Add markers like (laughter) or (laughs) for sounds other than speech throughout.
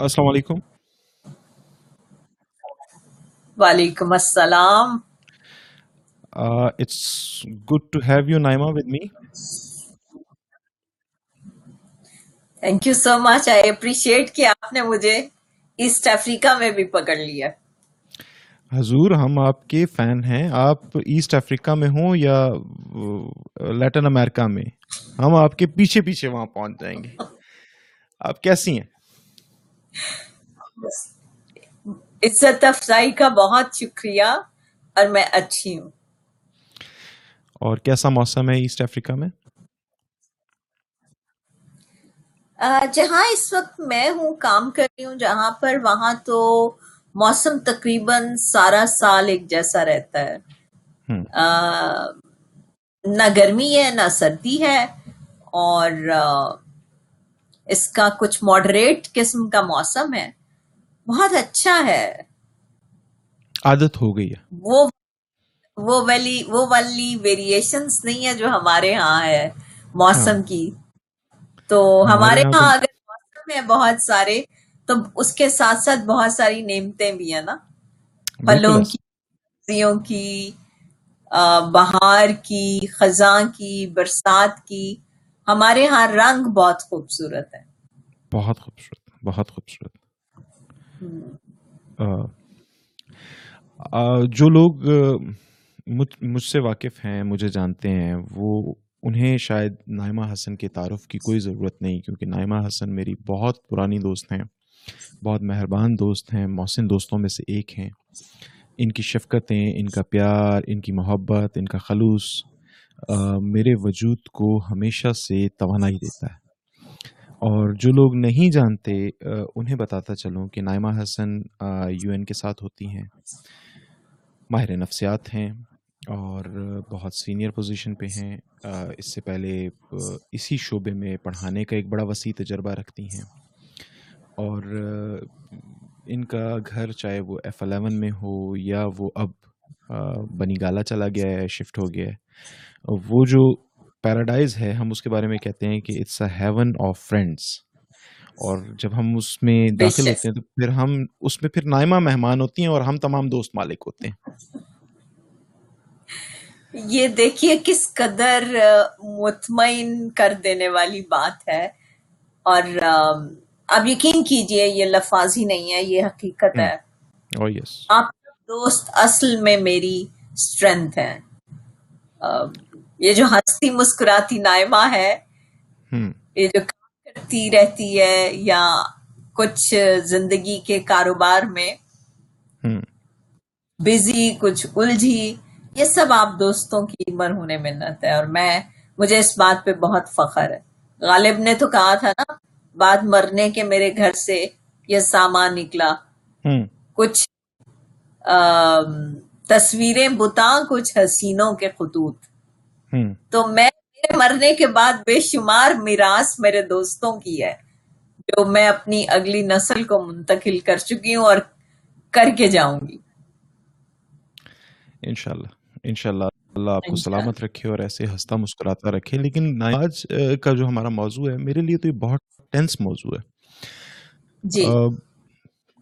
السلام علیکم۔ وعلیکم السلام۔ It's good to have you Naima with me thank you so much I appreciate کہ آپ نے مجھے ایسٹ افریقہ میں بھی پکڑ لیا۔ حضور ہم آپ کے فین ہیں۔ آپ ایسٹ افریقہ میں ہوں یا لیٹن امریکہ میں؟ ہم آپ کے پیچھے پیچھے وہاں پہنچ جائیں گے۔ آپ کیسی ہیں؟ عزت افزائی کا بہت شکریہ اور میں اچھی ہوں اور کیسا موسم ہے ایسٹ افریقہ میں جہاں اس وقت میں ہوں کام کر رہی ہوں جہاں پر وہاں تو موسم تقریباً سارا سال ایک جیسا رہتا ہے نہ گرمی ہے نہ سردی ہے اور اس کا کچھ ماڈریٹ قسم کا موسم ہے۔ بہت اچھا ہے۔ عادت ہو گئی ہے۔ وہ وہ والی وہ والی ویریشنز نہیں ہے جو ہمارے ہاں ہے موسم ہاں۔ کی۔ تو ہمارے ہاں اگر موسم ہے بہت سارے تو اس کے ساتھ ساتھ بہت ساری نعمتیں بھی ہیں نا۔ پھلوں کی سبزیوں کی بہار کی خزاں کی برسات کی۔ ہمارے ہاں رنگ بہت خوبصورت ہے بہت خوبصورت بہت خوبصورت۔ جو لوگ مجھ سے واقف ہیں مجھے جانتے ہیں وہ انہیں شاید نائمہ حسن کے تعارف کی کوئی ضرورت نہیں کیونکہ نائمہ حسن میری بہت پرانی دوست ہیں بہت مہربان دوست ہیں محسن دوستوں میں سے ایک ہیں۔ ان کی شفقتیں ان کا پیار ان کی محبت ان کا خلوص۔ میرے وجود کو ہمیشہ سے توانائی دیتا ہے۔ اور جو لوگ نہیں جانتے انہیں بتاتا چلوں کہ نائمہ حسن یو این کے ساتھ ہوتی ہیں، ماہر نفسیات ہیں اور بہت سینئر پوزیشن پہ ہیں۔ اس سے پہلے اسی شعبے میں پڑھانے کا ایک بڑا وسیع تجربہ رکھتی ہیں۔ اور ان کا گھر چاہے وہ ایف الیون میں ہو یا وہ اب بنی گالا چلا گیا ہے، شفٹ ہو گیا ہے۔ وہ جو پیراڈائز ہے ہم اس کے بارے میں کہتے ہیں کہ it's a haven of friends اور جب ہم اس میں داخل ہوتے ہیں تو پھر ہم اس میں پھر نائمہ مہمان ہوتی ہیں اور ہم تمام دوست مالک ہوتے ہیں۔ یہ دیکھیے کس قدر مطمئن کر دینے والی بات ہے۔ اور آپ یقین کیجیے یہ لفاظ ہی نہیں ہے یہ حقیقت ہے۔ oh. آپ دوست اصل میں میری اسٹرینتھ ہے یہ جو ہنستی مسکراتی نائمہ ہے یہ جو کام کرتی رہتی ہے یا کچھ زندگی کے کاروبار میں بزی کچھ الجھی یہ سب آپ دوستوں کی مرہون منت ہے اور میں مجھے اس بات پہ بہت فخر ہے۔ غالب نے تو کہا تھا نا بعد مرنے کے میرے گھر سے یہ سامان نکلا۔ کچھ تصویریں بتا کچھ حسینوں کے خطوط۔ تو میں مرنے کے بعد بے شمار میراث میرے دوستوں کی ہے جو میں اپنی اگلی نسل کو منتقل کر چکی ہوں اور کر کے جاؤں گی۔ انشاءاللہ انشاءاللہ اللہ آپ کو سلامت رکھے اور ایسے ہستا مسکراتا رکھے۔ لیکن آج کا جو ہمارا موضوع ہے میرے لیے تو یہ بہت ٹینس موضوع ہے۔ جی۔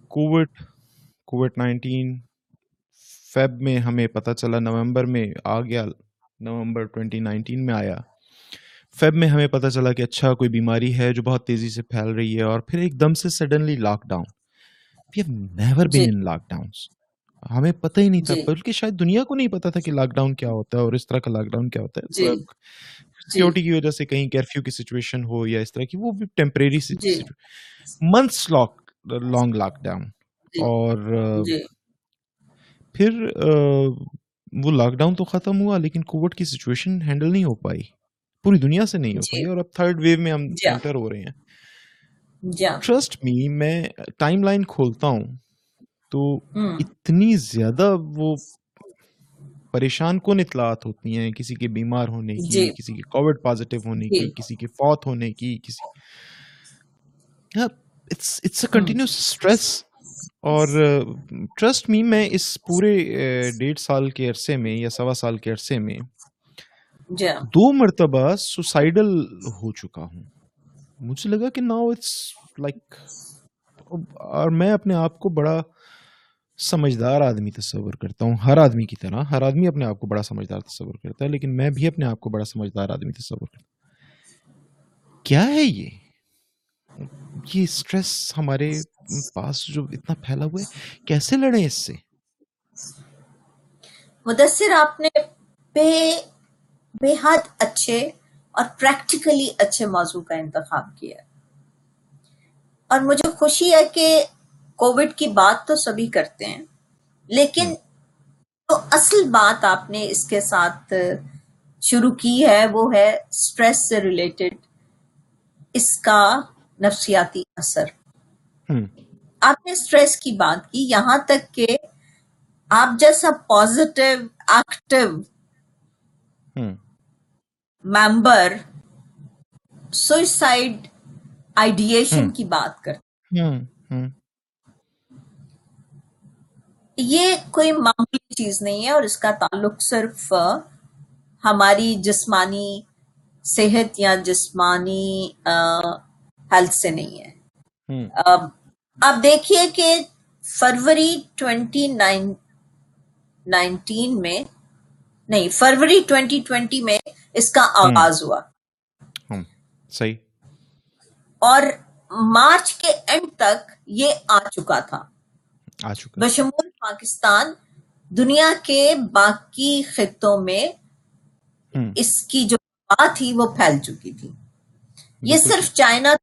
کووڈ کووڈ نائنٹین فیب میں ہمیں پتہ چلا نومبر میں آ گیا نومبر 2019 میں آیا۔ فیب میں ہمیں پتہ چلا کہ اچھا کوئی بیماری ہے جو بہت تیزی سے پھیل رہی ہے اور پھر ایک دم سے suddenly lockdown never been in lockdown ہمیں پتہ ہی نہیں تھا بلکہ شاید دنیا کو نہیں پتا تھا کہ لاک ڈاؤن کیا ہوتا ہے اور اس طرح کا لاک ڈاؤن کیا ہوتا ہے۔ سیکورٹی کی وجہ سے کہیں کرفیو کی سچویشن ہو یا اس طرح کی وہ بھی temporary months lock long lockdown اور پھر وہ لاک ڈاؤن تو ختم ہوا لیکن کووڈ کی سچویشن ہینڈل نہیں ہو پائی پوری دنیا سے نہیں ہو جی۔ پائی اور اب تھرڈ ویو میں ہم انٹر ہو رہے ہیں ٹرسٹ می میں ٹائم لائن کھولتا ہوں تو اتنی زیادہ وہ پریشان کون اطلاعات ہوتی ہیں کسی کے بیمار ہونے کی جی۔ کسی کے کووڈ پازیٹیو ہونے کی جی۔ کسی کے فوت ہونے کی کسی اٹس اے کنٹینیوس اسٹریس اور ٹرسٹ می میں اس پورے ڈیڑھ سال کے عرصے میں یا سوا سال کے عرصے میں دو مرتبہ سوسائڈل ہو چکا ہوں۔ مجھے لگا کہ ناؤ اٹس لائک اور میں اپنے آپ کو بڑا سمجھدار آدمی تصور کرتا ہوں۔ ہر آدمی کی طرح ہر آدمی اپنے آپ کو بڑا سمجھدار تصور کرتا ہے لیکن میں بھی اپنے آپ کو بڑا سمجھدار آدمی تصور کرتا ہوں۔ کیا ہے یہ؟ یہ اسٹریس ہمارے پاس جو اتنا پھیلا ہوا ہے، کیسے لڑیں اس سے؟ مدثر، آپ نے بے بے حد اچھے اور پریکٹیکلی اچھے موضوع کا انتخاب کیا۔ اور مجھے خوشی ہے کہ کووڈ کی بات تو سبھی ہی کرتے ہیں، لیکن جو اصل بات آپ نے اس کے ساتھ شروع کی ہے، وہ ہے اسٹریس سے ریلیٹڈ اس کا نفسیاتی اثر۔ آپ نے اسٹریس کی بات کی یہاں تک کہ آپ جیسا positive active member suicide ideation کی بات کرتے یہ کوئی معمولی چیز نہیں ہے اور اس کا تعلق صرف ہماری جسمانی صحت یا جسمانی ہیلتھ سے نہیں ہے۔ اب دیکھیے کہ فروری ٹوینٹی نائن نائنٹین میں نہیں فروری ٹوینٹی ٹوینٹی میں اس کا آغاز ہوا۔ صحیح۔ اور مارچ کے اینڈ تک یہ آ چکا تھا۔ بشمول پاکستان دنیا کے باقی خطوں میں اس کی جو بات تھی وہ پھیل چکی تھی۔ یہ صرف چائنا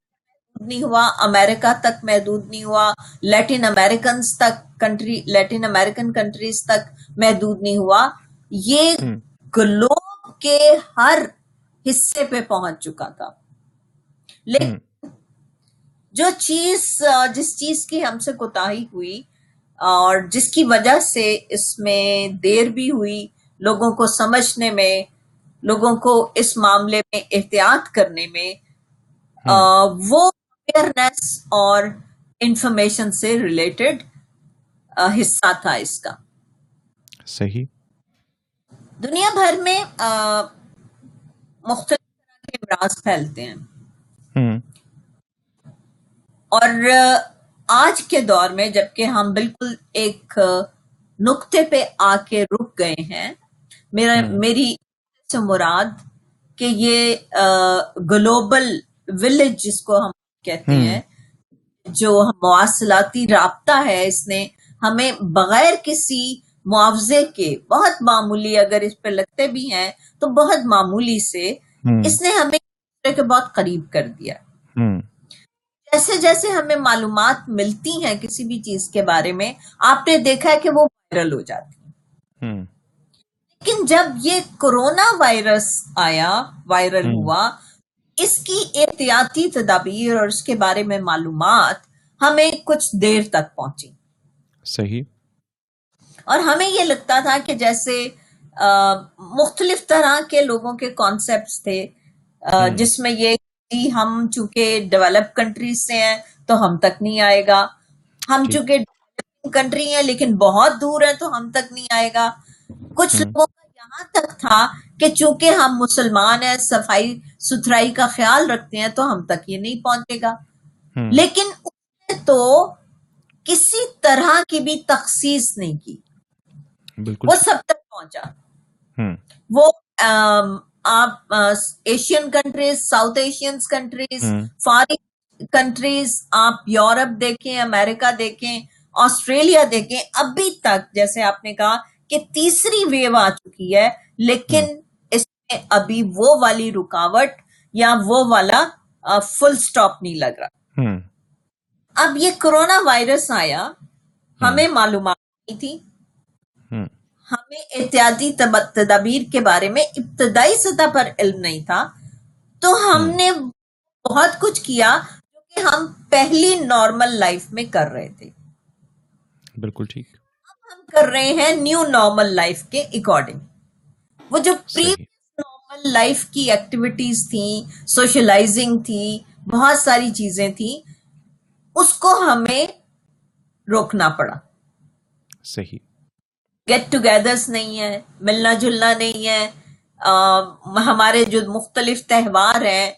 نہیں ہوا امریکہ تک محدود نہیں ہوا لیٹن امیرکنز تک کنٹری لیٹن امیرکن کنٹریز تک محدود نہیں ہوا۔ یہ گلوب کے ہر حصے پہ پہنچ چکا تھا۔ لیکن جو چیز جس چیز کی ہم سے کوتا ہوئی اور جس کی وجہ سے اس میں دیر بھی ہوئی لوگوں کو سمجھنے میں لوگوں کو اس معاملے میں احتیاط کرنے میں وہ اویئرنیس اور انفارمیشن سے ریلیٹڈ حصہ تھا اس کا۔ صحیح۔ دنیا بھر میں مختلف طرح کے امراض پھیلتے ہیں۔ اور آج کے دور میں جبکہ ہم بالکل ایک نقطے پہ آ کے رک گئے ہیں میرا میری مراد کہ یہ گلوبل ولیج جس کو ہم کہتے ہیں جو مواصلاتی رابطہ ہے اس نے ہمیں بغیر کسی معاوضے کے بہت معمولی اگر اس پہ لگتے بھی ہیں تو بہت معمولی سے اس نے ہمیں کے بہت قریب کر دیا۔ جیسے جیسے ہمیں معلومات ملتی ہیں کسی بھی چیز کے بارے میں آپ نے دیکھا ہے کہ وہ وائرل ہو جاتی لیکن جب یہ کورونا وائرس آیا وائرل ہوا اس کی احتیاطی تدابیر اور اس کے بارے میں معلومات ہمیں کچھ دیر تک پہنچی صحیح۔ اور ہمیں یہ لگتا تھا کہ جیسے مختلف طرح کے لوگوں کے کانسیپٹس تھے جس میں یہ ہم چونکہ ڈیولپ کنٹریز سے ہیں تو ہم تک نہیں آئے گا۔ ہم چونکہ کنٹری ہیں لیکن بہت دور ہیں تو ہم تک نہیں آئے گا۔ کچھ لوگوں یہاں تک تھا کہ چونکہ ہم مسلمان ہیں صفائی ستھرائی کا خیال رکھتے ہیں تو ہم تک یہ نہیں پہنچے گا۔ لیکن تو کسی طرح کی بھی تخصیص نہیں کی۔ وہ سب تک پہنچا۔ وہ آپ Asian countries South Asian countries foreign countries آپ یورپ دیکھیں امریکہ دیکھیں آسٹریلیا دیکھیں ابھی تک جیسے آپ نے کہا کہ تیسری ویو آ چکی ہے لیکن اس میں ابھی وہ والی رکاوٹ یا وہ والا فل سٹاپ نہیں لگ رہا۔ اب یہ کرونا وائرس آیا ہمیں معلومات نہیں تھی۔ ہمیں احتیاطی تدابیر کے بارے میں ابتدائی سطح پر علم نہیں تھا۔ تو ہم نے بہت کچھ کیا جو کہ ہم پہلی نارمل لائف میں کر رہے تھے۔ بالکل ٹھیک۔ کر رہے ہیں نیو نارمل لائف کے اکارڈنگ۔ وہ جو نارمل لائف کی ایکٹیویٹیز تھیں سوشلائزنگ تھی بہت ساری چیزیں تھیں اس کو ہمیں روکنا پڑا۔ صحیح۔ گیٹ ٹوگیدرس نہیں ہے ملنا جلنا نہیں ہے ہمارے جو مختلف تہوار ہیں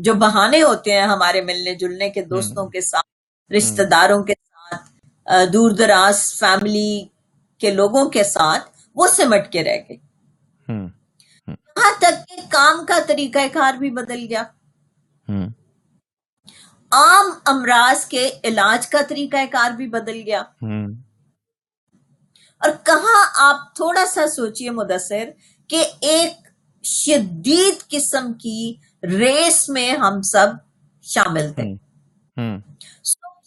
جو بہانے ہوتے ہیں ہمارے ملنے جلنے کے دوستوں کے ساتھ رشتہ داروں کے دور دراز فیملی کے لوگوں کے ساتھ وہ سمٹ کے رہ گئی۔ یہاں تک کہ کام کا طریقہ کار بھی بدل گیا۔ عام امراض کے علاج کا طریقہ کار بھی بدل گیا۔ اور کہاں آپ تھوڑا سا سوچئے مدثر کہ ایک شدید قسم کی ریس میں ہم سب شامل تھے۔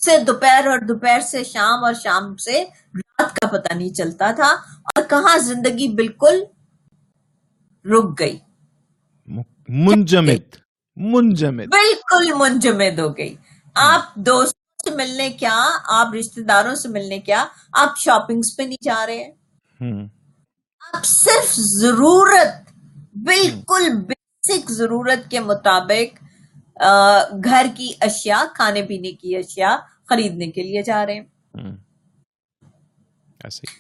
سے دوپہر اور دوپہر سے شام اور شام سے رات کا پتہ نہیں چلتا تھا اور کہاں زندگی بالکل رک گئی۔ منجمد منجمد۔ بالکل منجمد ہو گئی۔ آپ دوستوں سے ملنے کیا؟ آپ رشتہ داروں سے ملنے کیا؟ آپ شاپنگز پہ نہیں جا رہے؟ ہیں آپ صرف ضرورت بالکل بیسک ضرورت کے مطابق گھر کی اشیاء کھانے پینے کی اشیاء خریدنے کے لیے جا رہے ہیں۔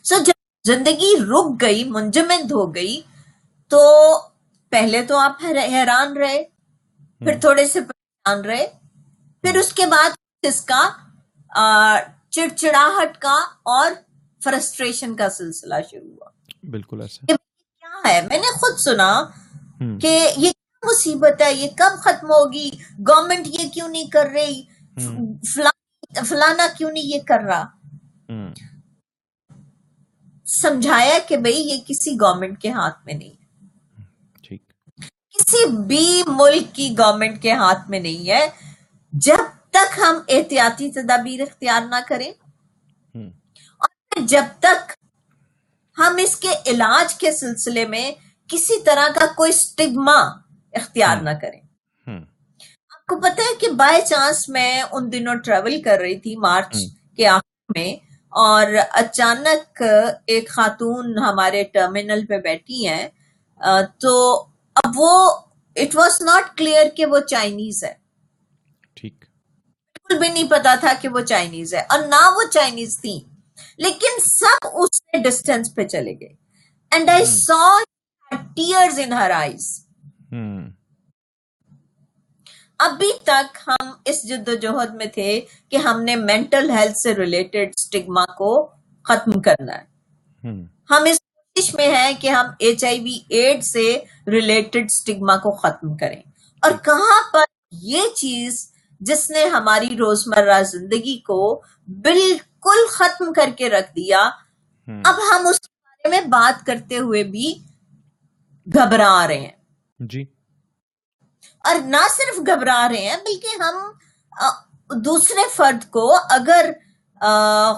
سو جب زندگی رک گئی منجمد ہو گئی تو پہلے تو آپ حیران رہے پھر تھوڑے سے پریشان رہے پھر اس کے بعد اس کا چڑچڑاہٹ کا اور فرسٹریشن کا سلسلہ شروع ہوا۔ بالکل ایسا کیا ہے؟ میں نے خود سنا کہ یہ مصیبت ہے؟ یہ کب ختم ہوگی؟ گورنمنٹ یہ کیوں نہیں کر رہی؟ فلانا کیوں نہیں یہ کر رہا؟ سمجھایا کہ بھئی یہ کسی گورنمنٹ کے ہاتھ میں نہیں۔ کسی بھی ملک کی گورنمنٹ کے ہاتھ میں نہیں ہے۔ جب تک ہم احتیاطی تدابیر اختیار نہ کریں۔ اور جب تک ہم اس کے علاج کے سلسلے میں کسی طرح کا کوئی سٹگما اختیار نہ کریں۔ کو پتا ہے کہ بائی چانس میں ان دنوں ٹریول کر رہی تھی مارچ کے آخر میں اور اچانک ایک خاتون ہمارے ٹرمینل پہ بیٹھی ہیں۔ تو اب وہ اٹ واز ناٹ کلیئر کہ وہ چائنیز ہے۔ ٹھیک۔ بالکل بھی نہیں پتا تھا کہ وہ چائنیز ہے اور نہ وہ چائنیز تھی لیکن سب اس سے ڈسٹینس پہ چلے گئے۔ And I saw tears in her eyes ابھی تک ہم اس جد و جہد میں تھے کہ ہم نے مینٹل ہیلتھ سے ریلیٹڈ اسٹگما کو ختم کرنا ہے۔ ہم۔ اس کوشش میں ہے کہ ہم ایچ آئی وی ایڈ سے ریلیٹڈ اسٹگما کو ختم کریں۔ اور کہاں پر یہ چیز جس نے ہماری روزمرہ زندگی کو بالکل ختم کر کے رکھ دیا اب ہم اس بارے میں بات کرتے ہوئے بھی گھبرا رہے ہیں۔ جی۔ اور نہ صرف گھبرا رہے ہیں بلکہ ہم دوسرے فرد کو اگر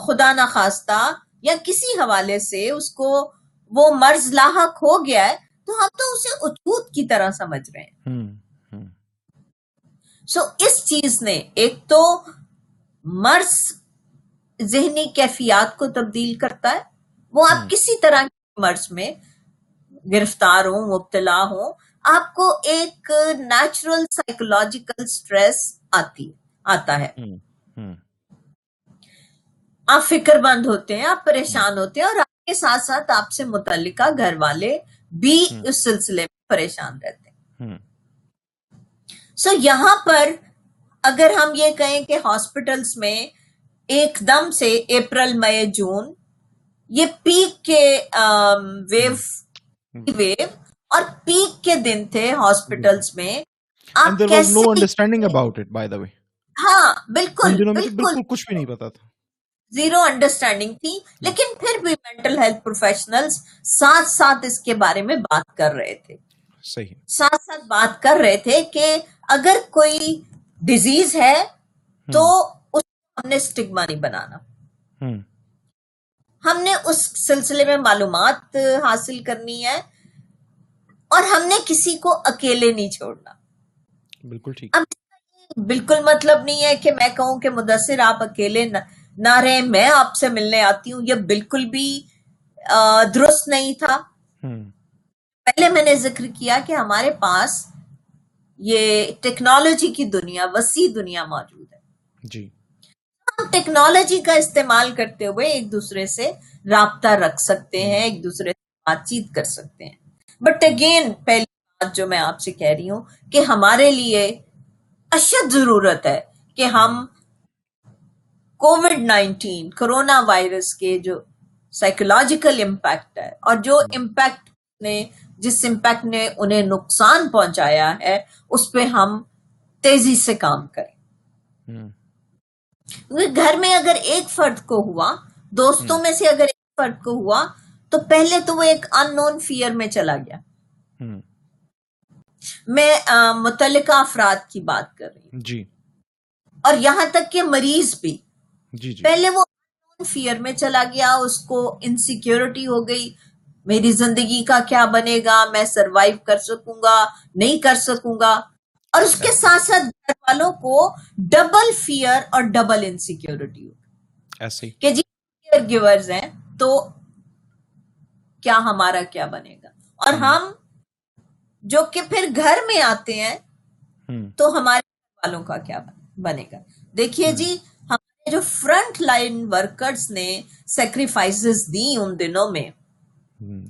خدا نخواستہ یا کسی حوالے سے اس کو وہ مرض لاحق ہو گیا ہے تو ہم تو اسے اچھوت کی طرح سمجھ رہے ہیں۔ سو اس چیز نے ایک تو مرض ذہنی کیفیات کو تبدیل کرتا ہے وہ آپ کسی طرح کے مرض میں گرفتار ہوں مبتلا ہوں آپ کو ایک نیچرل سائیکولوجیکل اسٹریس آتی آتا ہے۔ آپ فکر مند ہوتے ہیں آپ پریشان ہوتے ہیں اور آپ کے ساتھ ساتھ آپ سے متعلقہ گھر والے بھی اس سلسلے میں پریشان رہتے ہیں۔ سو یہاں پر اگر ہم یہ کہیں کہ ہاسپٹلس میں ایک دم سے اپریل مئی جون یہ پیک کے ویو ویو اور پیک کے دن تھے ہاسپٹلس میں۔ ہاں بالکل بالکل۔ کچھ بھی نہیں پتا تھا۔ زیرو انڈرسٹینڈنگ تھی۔ لیکن پھر بھی مینٹل ہیلتھ پروفیشنل ساتھ ساتھ اس کے بارے میں بات کر رہے تھے۔ صحیح۔ ساتھ ساتھ بات کر رہے تھے کہ اگر کوئی ڈیزیز ہے تو اس ہم نے اسٹگما نہیں بنانا۔ ہم نے اس سلسلے میں معلومات حاصل کرنی ہے۔ اور ہم نے کسی کو اکیلے نہیں چھوڑنا۔ بالکل ٹھیک۔ بالکل مطلب نہیں ہے کہ میں کہوں کہ مدثر آپ اکیلے نہ رہے میں آپ سے ملنے آتی ہوں۔ یہ بالکل بھی درست نہیں تھا۔ پہلے میں نے ذکر کیا کہ ہمارے پاس یہ ٹیکنالوجی کی دنیا وسیع دنیا موجود ہے۔ جی۔ ہم ٹیکنالوجی کا استعمال کرتے ہوئے ایک دوسرے سے رابطہ رکھ سکتے ہیں ایک دوسرے سے بات چیت کر سکتے ہیں۔ بٹ اگین پہلی بات جو میں آپ سے کہہ رہی ہوں کہ ہمارے لیے اشد ضرورت ہے کہ ہم کووڈ نائنٹین کرونا وائرس کے جو سائیکولوجیکل امپیکٹ ہے اور جو امپیکٹ نے جس امپیکٹ نے انہیں نقصان پہنچایا ہے اس پہ ہم تیزی سے کام کریں۔ گھر میں اگر ایک فرد کو ہوا دوستوں میں سے اگر ایک فرد کو ہوا تو پہلے تو وہ ایک ان نون فیئر میں چلا گیا۔ میں متعلقہ افراد کی بات کر رہی ہوں۔ جی۔ اور یہاں تک کہ مریض بھی۔ جی جی۔ پہلے وہ فیئر میں چلا گیا اس کو انسیکیورٹی ہو گئی۔ میری زندگی کا کیا بنے گا؟ میں سروائیو کر سکوں گا؟ نہیں کر سکوں گا۔ اور اس کے ساتھ ساتھ گھر والوں کو ڈبل فیئر اور ڈبل انسیکیورٹی ایسے کہ جی کیئر گیورز ہیں تو کیا ہمارا کیا بنے گا۔ اور ہم جو کہ پھر گھر میں آتے ہیں تو ہمارے والوں کا کیا بنے گا۔ دیکھیے جی ہمارے جو فرنٹ لائن ورکرز نے سیکریفائس دی ان دنوں میں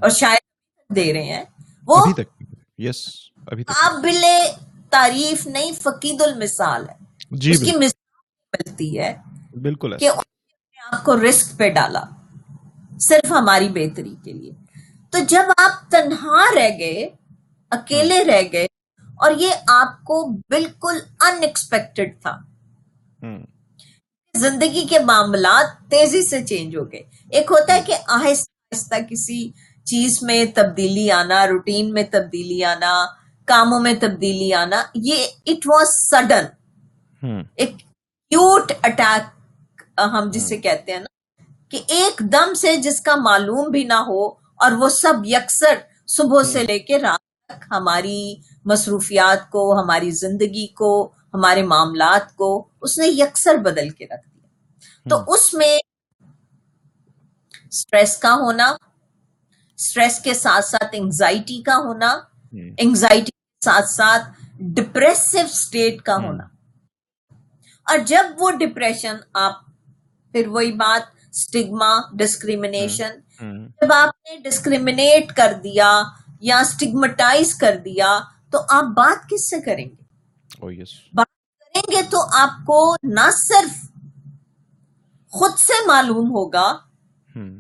اور شاید دے رہے ہیں وہ قابل تعریف نہیں فقید المثال ہے۔ جی اس کی مثال ملتی ہے بالکل۔ کہ آپ کو رسک پہ ڈالا صرف ہماری بہتری کے لیے۔ تو جب آپ تنہا رہ گئے اکیلے رہ گئے اور یہ آپ کو بالکل ان ایکسپیکٹڈ تھا زندگی کے معاملات تیزی سے چینج ہو گئے۔ ایک ہوتا ہے کہ آہستہ آہستہ کسی چیز میں تبدیلی آنا روٹین میں تبدیلی آنا کاموں میں تبدیلی آنا یہ it was sudden acute attack ہم جسے کہتے ہیں نا کہ ایک دم سے جس کا معلوم بھی نہ ہو اور وہ سب یکسر صبح سے لے کے رات تک ہماری مصروفیات کو ہماری زندگی کو ہمارے معاملات کو اس نے یکسر بدل کے رکھ دیا۔ تو اس میں سٹریس کا ہونا سٹریس کے ساتھ ساتھ انگزائٹی کا ہونا انگزائٹی کے ساتھ ساتھ ڈپریسو سٹیٹ کا ہونا۔ اور جب وہ ڈپریشن آپ پھر وہی بات سٹگما ڈسکریمنیشن جب آپ نے ڈسکریمنیٹ کر دیا یا سٹگمٹائز کر دیا تو آپ بات کس سے کریں گے؟ او یس بات کریں گے تو آپ کو نہ صرف خود سے معلوم ہوگا ہوں۔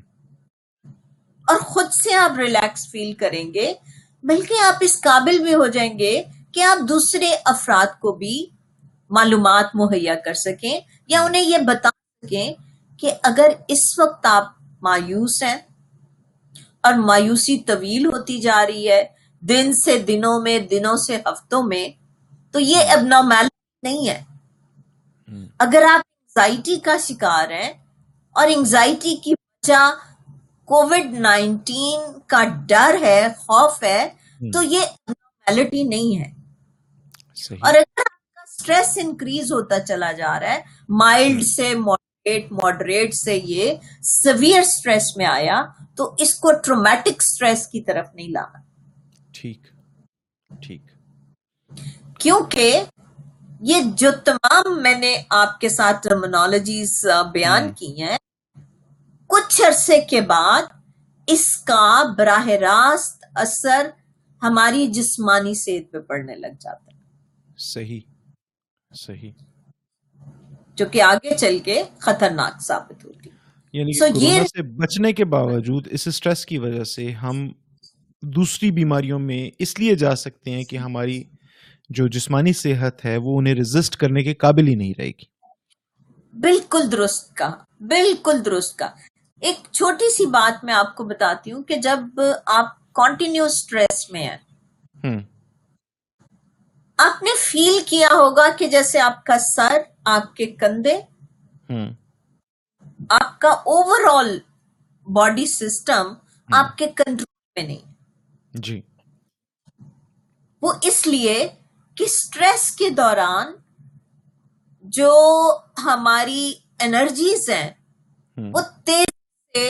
اور خود سے آپ ریلیکس فیل کریں گے بلکہ آپ اس قابل بھی ہو جائیں گے کہ آپ دوسرے افراد کو بھی معلومات مہیا کر سکیں یا انہیں یہ بتا سکیں کہ اگر اس وقت آپ مایوس ہیں اور مایوسی طویل ہوتی جا رہی ہے دن سے دنوں میں دنوں سے ہفتوں میں تو یہ اب نارمیلٹی نہیں ہے۔ اگر آپ انگزائٹی کا شکار ہیں اور انگزائٹی کی وجہ کووڈ نائنٹین کا ڈر ہے خوف ہے تو یہ نارمیلٹی نہیں ہے۔ اور اگر آپ کا سٹریس انکریز ہوتا چلا جا رہا ہے مائلڈ سے ماڈریٹ ماڈریٹ سے یہ سویئر سٹریس میں آیا تو اس کو ٹرومیٹک سٹریس کی طرف نہیں لانا ٹھیک ٹھیک کیونکہ یہ جو تمام میں نے آپ کے ساتھ ٹرمنالوجیز بیان کی ہیں کچھ عرصے کے بعد اس کا براہ راست اثر ہماری جسمانی صحت پہ پڑنے لگ جاتا ہے صحیح صحیح جو کہ آگے چل کے خطرناک ثابت ہوتی۔ یعنی کورونا یہ سے بچنے کے باوجود اس سٹریس کی وجہ سے ہم دوسری بیماریوں میں اس لیے جا سکتے ہیں کہ ہماری جو جسمانی صحت ہے وہ انہیں ریزسٹ کرنے کے قابل ہی نہیں رہے گی۔ بالکل درست کا بالکل درست کا ایک چھوٹی سی بات میں آپ کو بتاتی ہوں کہ جب آپ کنٹینیو سٹریس میں ہیں آپ نے فیل کیا ہوگا کہ جیسے آپ کا سر آپ کے کندھے آپ کا اوور آل باڈی سسٹم آپ کے کنٹرول میں نہیں۔ جی۔ وہ اس لیے کہ سٹریس کے دوران جو ہماری انرجیز ہیں وہ تیز سے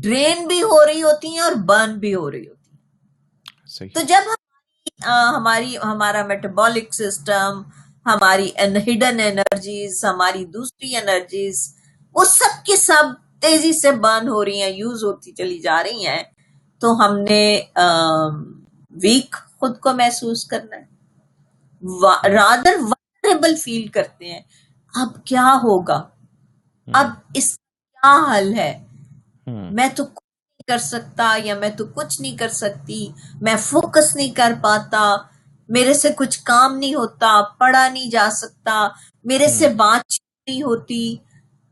ڈرین بھی ہو رہی ہوتی ہیں اور برن بھی ہو رہی ہوتی ہیں۔ تو جب ہماری ہماری ہمارا میٹابولک سسٹم ہماری ہڈن انرجیز ہماری دوسری انرجیز وہ سب کی سب تیزی سے برن ہو رہی ہیں یوز ہوتی چلی جا رہی ہیں تو ہم نے ویک خود کو محسوس کرنا ہے۔ رادر ونریبل فیل کرتے ہیں۔ اب کیا ہوگا؟ اب اس کا کیا حل ہے؟ میں تو کچھ نہیں کر سکتا یا میں تو کچھ نہیں کر سکتی میں فوکس نہیں کر پاتا۔ میرے سے کچھ کام نہیں ہوتا پڑھا نہیں جا سکتا میرے سے بات چیت نہیں ہوتی۔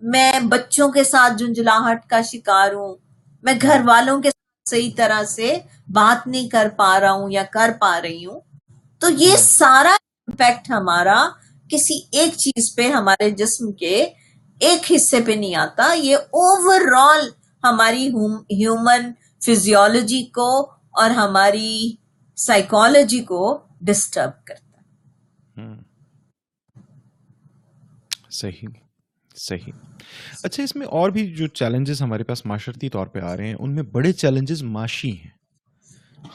میں بچوں کے ساتھ جنجلاہٹ کا شکار ہوں۔ میں گھر والوں کے ساتھ صحیح طرح سے بات نہیں کر پا رہا ہوں یا کر پا رہی ہوں۔ تو یہ سارا امپیکٹ ہمارا کسی ایک چیز پہ ہمارے جسم کے ایک حصے پہ نہیں آتا۔ یہ اوور آل ہماری ہیومن فزیولوجی کو اور ہماری سائیکالوجی کو ڈسٹرب کرتا صحیح صحیح۔ اچھا اس میں اور بھی جو چیلنجز ہمارے پاس معاشرتی طور پہ آ رہے ہیں ان میں بڑے چیلنجز معاشی ہیں۔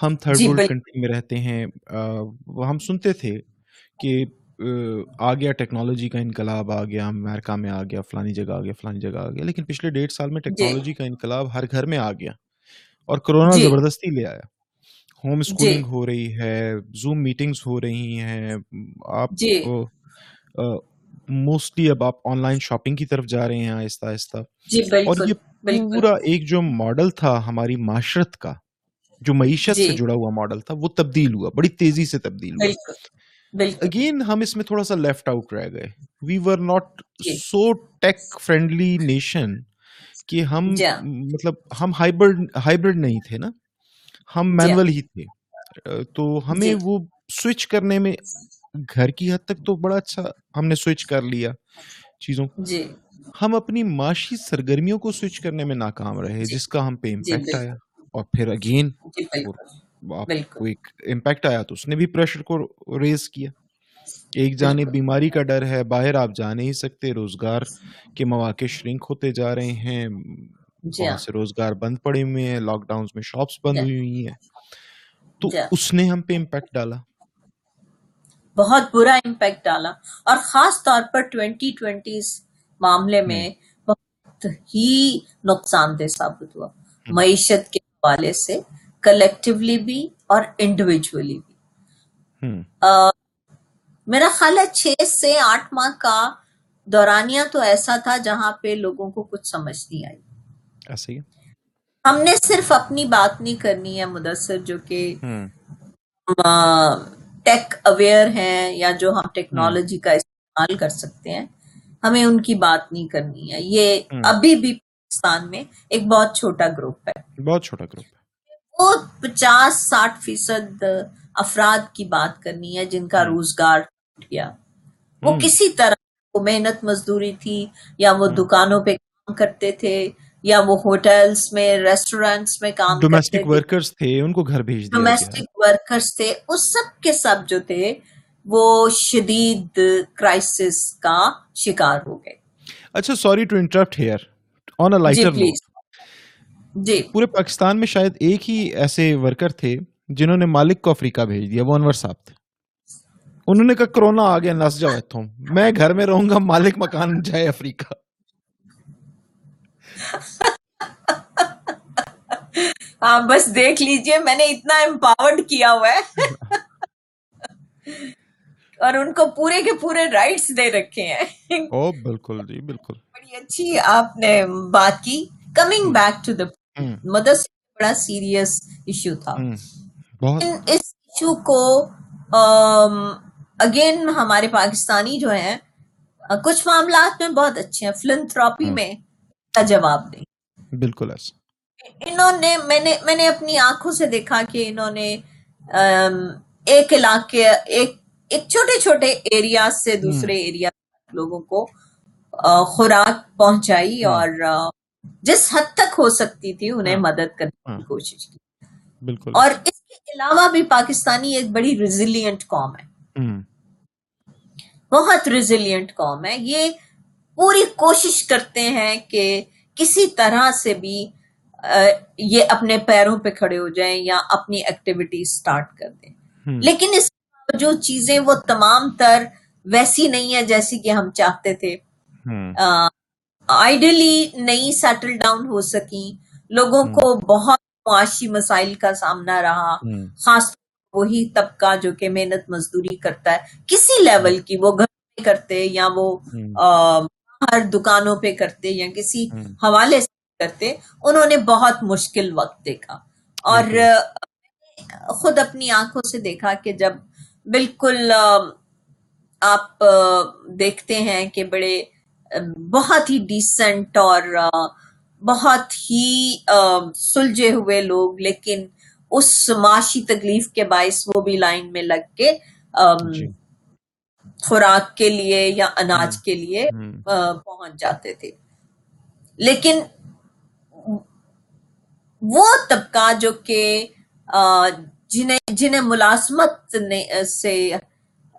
ہم تھرڈ ورلڈ کنٹری میں رہتے ہیں ہم سنتے تھے کہ آ، گیا ٹیکنالوجی کا انقلاب آ گیا امریکہ میں آ گیا فلانی جگہ آ گیا فلانی جگہ آ گیا۔ لیکن پچھلے ڈیڑھ سال میں جی۔ ٹیکنالوجی کا انقلاب ہر گھر میں آ گیا اور کرونا جی۔ زبردستی لے آیا۔ ہوم جی۔ اسکولنگ ہو رہی ہے زوم میٹنگز ہو رہی ہیں آپ جی۔ موسٹلی اب آپ آن لائن شاپنگ کی طرف جا رہے ہیں آہستہ آہستہ۔ جی اور یہ پورا ایک جو ماڈل تھا ہماری معاشرت کا جو معیشت جی۔ سے جڑا ہوا ماڈل تھا وہ تبدیل ہوا بڑی تیزی سے تبدیل ہوا۔ اگین ہم اس میں تھوڑا سا لیفٹ آؤٹ رہ گئے۔ وی ور ناٹ جی۔ سو ٹیک فرینڈلی نیشن کہ ہم مطلب ہم ہائیبرڈ ہائیبرڈ نہیں تھے نا۔ ہم مینول ہی تھے۔ اہ، تو ہمیں جی۔ وہ سوئچ کرنے میں گھر کی حد تک تو بڑا اچھا ہم نے سوئچ کر لیا چیزوں کو۔ جی۔ ہم اپنی معاشی سرگرمیوں کو سوئچ کرنے میں ناکام رہے جی۔ جس کا ہم پہ جی امپیکٹ آیا۔ اور پھر اگین جی کو ایک امپیکٹ آیا تو اس نے بھی پریشر کو ریز کیا۔ ایک جانب بیماری کا ڈر ہے باہر آپ جا نہیں سکتے روزگار کے مواقع شرنک ہوتے جا رہے ہیں۔ بہت سے روزگار بند پڑے ہوئے ہیں لاک ڈاؤنز میں شاپس بند ہوئی ہوئی ہیں۔ تو جا اس نے ہم پہ امپیکٹ ڈالا۔ بہت برا امپیکٹ ڈالا۔ اور خاص طور پر ٹوینٹی ٹوینٹیز معاملے میں بہت ہی نقصان دہ ثابت ہوا۔ معیشت کے حوالے سے کلیکٹیولی بھی اور انڈیویجولی بھی۔ میرا خیال ہے چھ سے آٹھ ماہ کا دورانیہ تو ایسا تھا جہاں پہ لوگوں کو کچھ سمجھ نہیں آئی۔ ایسے ہی۔ ہم نے صرف اپنی بات نہیں کرنی ہے مدثر جو کہ ٹیک اویئر ہیں یا جو ہم ٹیکنالوجی کا استعمال کر سکتے ہیں۔ ہمیں ان کی بات نہیں کرنی ہے۔ یہ ابھی بھی پاکستان میں ایک بہت چھوٹا گروپ ہے۔ بہت چھوٹا گروپ ہے۔ وہ پچاس ساٹھ فیصد افراد کی بات کرنی ہے جن کا روزگار ٹوٹ گیا۔ وہ کسی طرح وہ محنت مزدوری تھی یا وہ دکانوں پہ کام کرتے تھے۔ یا وہ ہوٹلز میں ریسٹورینٹس میں کام ڈومیسٹک تھے۔ ورکرز تھے ان کو گھر بھیج ڈومیسٹک ورکرز تھے۔ اس سب کے سب جو تھے وہ شدید کرائسس کا شکار ہو گئے۔ اچھا sorry to interrupt here on a G lighter جی۔ پورے پاکستان میں شاید ایک ہی ایسے ورکر تھے جنہوں نے مالک کو افریقہ بھیج دیا وہ انور صاحب تھے۔ انہوں نے کہا کرونا آ گیا نس جاؤ میں گھر میں رہوں گا مالک مکان جائے افریقہ۔ ہاں بس دیکھ لیجیے میں نے اتنا امپاورڈ کیا ہوا ہے۔ اور ان کو پورے کے پورے رائٹس دے رکھے ہیں۔ او بالکل جی بالکل۔ بڑی اچھی آپ نے بات کی۔ کمنگ بیک ٹو دا مدرسے بڑا سیریس ایشو تھا۔ بہت۔ اس ایشو کو اگین ہمارے پاکستانی جو ہیں کچھ معاملات میں بہت اچھے ہیں۔ فلنتھراپی میں کا جواب دیں۔ بالکل ایسا۔ انہوں نے میں نے میں نے اپنی آنکھوں سے دیکھا کہ انہوں نے ایک علاقے ایک ایک چھوٹے چھوٹے ایریا سے دوسرے ایریا لوگوں کو خوراک پہنچائی اور جس حد تک ہو سکتی تھی انہیں مدد کرنے کی کوشش کی۔ بالکل۔ اور اس کے علاوہ بھی پاکستانی ایک بڑی ریزیلینٹ قوم ہے۔ بہت ریزیلینٹ قوم ہے۔ یہ پوری کوشش کرتے ہیں کہ کسی طرح سے بھی یہ اپنے پیروں پہ کھڑے ہو جائیں یا اپنی ایکٹیویٹی سٹارٹ کر دیں۔ لیکن اس جو چیزیں وہ تمام تر ویسی نہیں ہے جیسی کہ ہم چاہتے تھے۔ آئیڈلی نہیں سیٹل ڈاؤن ہو سکی لوگوں کو بہت معاشی مسائل کا سامنا رہا۔ خاص طور وہی طبقہ جو کہ محنت مزدوری کرتا ہے۔ کسی لیول کی وہ گھر میں کرتے یا وہ باہر دکانوں پہ کرتے یا کسی حوالے سے کرتے انہوں نے بہت مشکل وقت دیکھا۔ اور خود اپنی آنکھوں سے دیکھا کہ جب بالکل آپ دیکھتے ہیں کہ بڑے بہت ہی ڈیسنٹ اور بہت ہی سلجھے ہوئے لوگ لیکن اس معاشی تکلیف کے باعث وہ بھی لائن میں لگ کے خوراک کے لیے یا اناج کے لیے پہنچ جاتے تھے۔ لیکن وہ طبقہ جو کہ جنہیں جنہیں ملازمت سے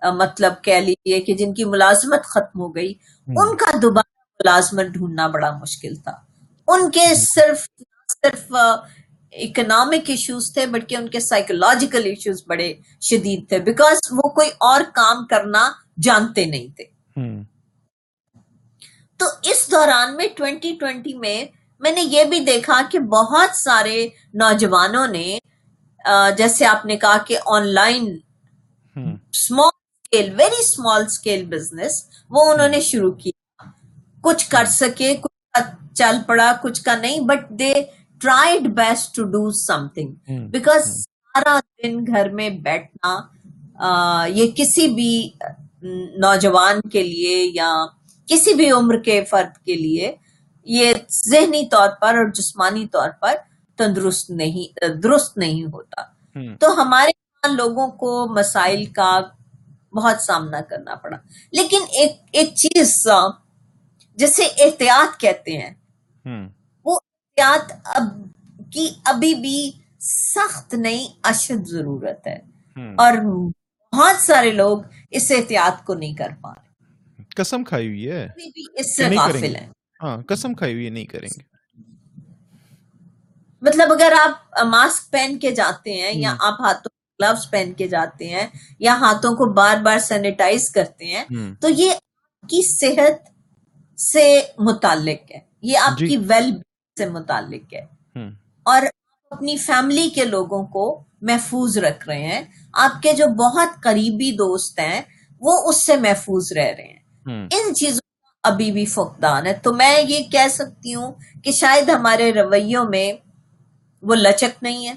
مطلب کہہ لیجیے کہ جن کی ملازمت ختم ہو گئی ان کا دوبارہ ملازمت ڈھونڈنا بڑا مشکل تھا۔ ان کے صرف صرف اکنامک ایشوز تھے بلکہ ان کے سائیکولوجیکل ایشوز بڑے شدید تھے۔ بیکاز وہ کوئی اور کام کرنا جانتے نہیں تھے۔ تو اس دوران میں 2020 میں میں نے یہ بھی دیکھا کہ بہت سارے نوجوانوں نے جیسے آپ نے کہا کہ online small scale very small scale business وہ انہوں ہوں نے شروع کیا۔ کچھ کر سکے کچھ کا چل پڑا کچھ کا نہیں but they tried best to do something because سارا دن گھر میں بیٹھنا یہ کسی بھی نوجوان کے لیے یا کسی بھی عمر کے فرد کے لیے یہ ذہنی طور پر اور جسمانی طور پر تندرست نہیں درست نہیں ہوتا۔ تو ہمارے یہاں لوگوں کو مسائل کا بہت سامنا کرنا پڑا۔ لیکن ایک ایک چیز جسے احتیاط کہتے ہیں وہ احتیاط اب کی ابھی بھی سخت نہیں اشد ضرورت ہے۔ اور بہت سارے لوگ اس احتیاط کو نہیں کر پا رہے۔ قسم کھائی ہوئی ہے۔ اس سے غافل ہیں۔ ہاں قسم کھائی ہوئی ہے نہیں کریں گے۔ مطلب اگر آپ ماسک پہن کے جاتے ہیں یا آپ ہاتھوں گلوز پہن کے جاتے ہیں یا ہاتھوں کو بار بار سینیٹائز کرتے ہیں تو یہ آپ کی صحت سے متعلق ہے۔ یہ آپ جی۔ کی ویل سے متعلق ہے۔ اور اپنی فیملی کے لوگوں کو محفوظ رکھ رہے ہیں۔ آپ کے جو بہت قریبی دوست ہیں وہ اس سے محفوظ رہ رہے ہیں۔ ان چیزوں کا ابھی بھی فقدان ہے۔ تو میں یہ کہہ سکتی ہوں کہ شاید ہمارے رویوں میں وہ لچک نہیں ہے۔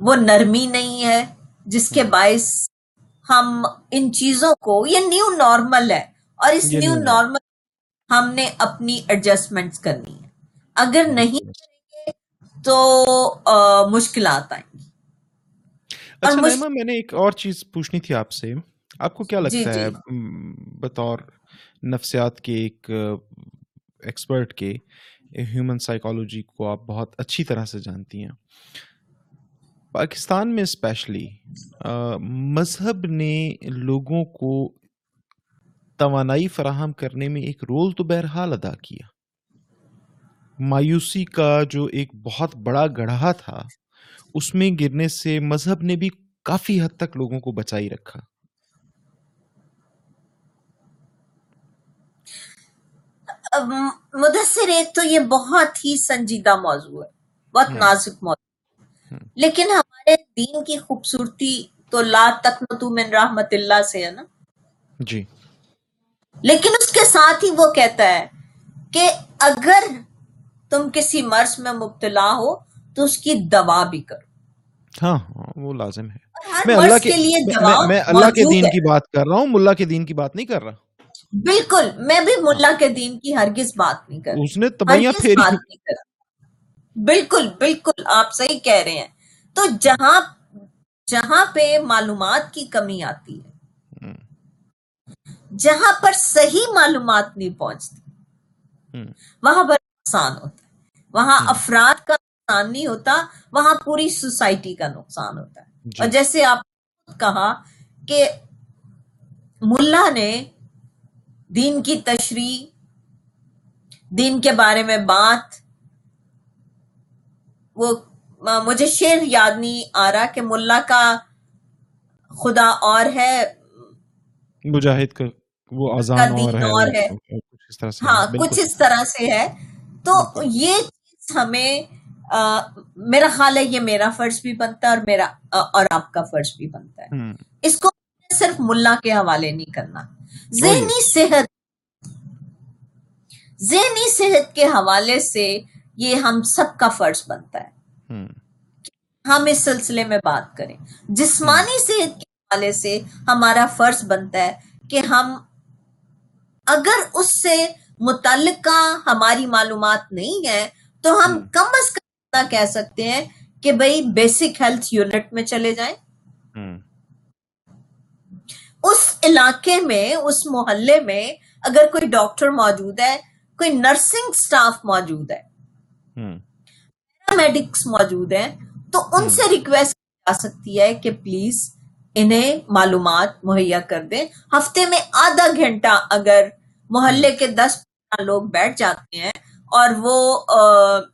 وہ نرمی نہیں ہے جس کے باعث ہم ان چیزوں کو یہ نیو نارمل ہے۔ اور اس نیو نارمل ہم نے اپنی ایڈجسٹمنٹس کرنی ہے۔ اگر نہیں تو مشکلات آئیں گی۔ اچھا میں نے ایک اور چیز پوچھنی تھی آپ سے۔ آپ کو کیا جی لگتا ہے جی م، بطور نفسیات کے ایک ایکسپرٹ کے ہیومن سائیکالوجی کو آپ بہت اچھی طرح سے جانتی ہیں۔ پاکستان میں اسپیشلی مذہب نے لوگوں کو توانائی فراہم کرنے میں ایک رول تو بہرحال ادا کیا۔ مایوسی کا جو ایک بہت بڑا گڑھا تھا اس میں گرنے سے مذہب نے بھی کافی حد تک لوگوں کو بچائی رکھا۔ مدثر ایک تو یہ بہت ہی سنجیدہ موضوع ہے بہت نازک موضوع لیکن ہمارے دین کی خوبصورتی تو لا تقنطو من رحمت اللہ سے ہے نا۔ جی۔ لیکن اس کے ساتھ ہی وہ کہتا ہے کہ اگر تم کسی مرض میں مبتلا ہو تو اس کی دوا بھی کرو۔ ہاں وہ لازم ہے۔ میں اللہ کے لیے میں اللہ کے دین کی بات کر رہا ہوں ملا کے دین کی بات نہیں کر رہا۔ بالکل میں بھی ملا کے دین کی ہرگز بات نہیں کر اس نے ہرگز پھیری۔ بالکل بالکل آپ صحیح کہہ رہے ہیں۔ تو جہاں جہاں پہ معلومات کی کمی آتی ہے جہاں پر صحیح معلومات نہیں پہنچتی وہاں پر نقصان ہوتا ہے۔ وہاں ہوں افراد کا نقصان نہیں ہوتا وہاں پوری سوسائٹی کا نقصان ہوتا ہے۔ اور جی۔ جیسے آپ نے کہا کہ ملا نے دین کی تشریح دین کے بارے میں بات وہ مجھے شعر یاد نہیں آ رہا کہ ملا کا خدا اور ہے مجاہد کا وہ اور ہے اور ہے۔ کچھ اس طرح سے ہے۔ ہاں بالکل۔ کچھ اس طرح سے ہے۔ تو بالکل یہ چیز ہمیں میرا خیال ہے یہ میرا فرض بھی بنتا ہے اور میرا اور آپ کا فرض بھی بنتا ہے۔ اس کو صرف ملا کے حوالے نہیں کرنا۔ ذہنی صحت ذہنی صحت کے حوالے سے یہ ہم سب کا فرض بنتا ہے۔ ہم اس سلسلے میں بات کریں۔ جسمانی صحت کے حوالے سے ہمارا فرض بنتا ہے کہ ہم اگر اس سے متعلقہ ہماری معلومات نہیں ہے تو ہم کم از کم کہہ سکتے ہیں کہ بھئی بیسک ہیلتھ یونٹ میں چلے جائیں۔ اس علاقے میں اس محلے میں اگر کوئی ڈاکٹر موجود ہے کوئی نرسنگ سٹاف موجود ہے پیرامیڈکس موجود ہیں تو ان سے ریکویسٹ جا سکتی ہے کہ پلیز انہیں معلومات مہیا کر دیں۔ ہفتے میں آدھا گھنٹہ اگر محلے کے دس لوگ بیٹھ جاتے ہیں اور وہ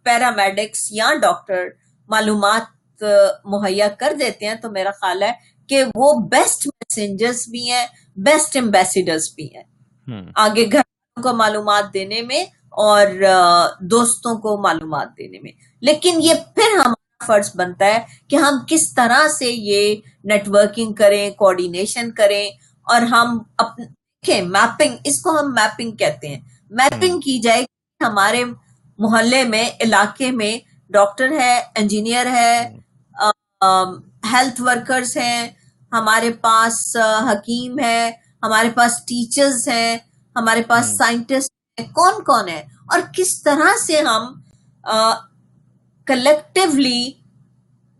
پیرامیڈکس یا ڈاکٹر معلومات مہیا کر دیتے ہیں تو میرا خیال ہے کہ وہ بیسٹ میسنجرز بھی ہیں بیسٹ امبیسیڈرز بھی ہیں۔ آگے گھر کو معلومات دینے میں اور دوستوں کو معلومات دینے میں۔ لیکن یہ پھر ہمارا فرض بنتا ہے کہ ہم کس طرح سے یہ نیٹ ورکنگ کریں کوآڈینیشن کریں اور ہم اپنے میپنگ اس کو ہم میپنگ کہتے ہیں۔ میپنگ کی جائے ہمارے محلے میں علاقے میں ڈاکٹر ہے انجینئر ہے ہیلتھ ورکرز ہیں ہمارے پاس حکیم ہے ہمارے پاس ٹیچرز ہیں ہمارے پاس سائنٹسٹ ہیں کون کون ہے اور کس طرح سے ہم کلیکٹیولی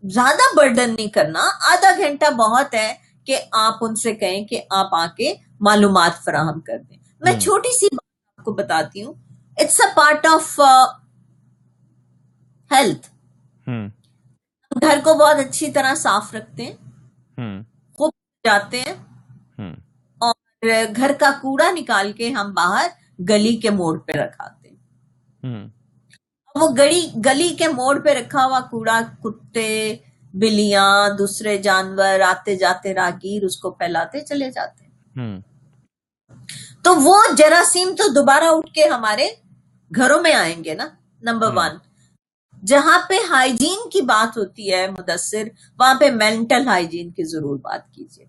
زیادہ برڈن نہیں کرنا آدھا گھنٹہ بہت ہے کہ آپ ان سے کہیں کہ آپ آ کے معلومات فراہم کر دیں۔ میں چھوٹی سی بات آپ کو بتاتی ہوں۔ It's a part of health گھر کو بہت اچھی طرح صاف رکھتے ہیں۔ خوب جاتے ہیں۔ اور گھر کا کوڑا نکال کے ہم باہر گلی کے موڑ پہ رکھاتے ہیں۔ وہ گلی گلی کے موڑ پہ رکھا ہوا کوڑا کتے بلیاں دوسرے جانور آتے جاتے راگیر اس کو پھیلاتے چلے جاتے ہیں۔ تو وہ جراثیم تو دوبارہ اٹھ کے ہمارے گھروں میں آئیں گے نا نمبر ون جہاں پہ ہائیجین کی بات ہوتی ہے مدثر وہاں پہ مینٹل ہائیجین کی ضرور بات کیجیے۔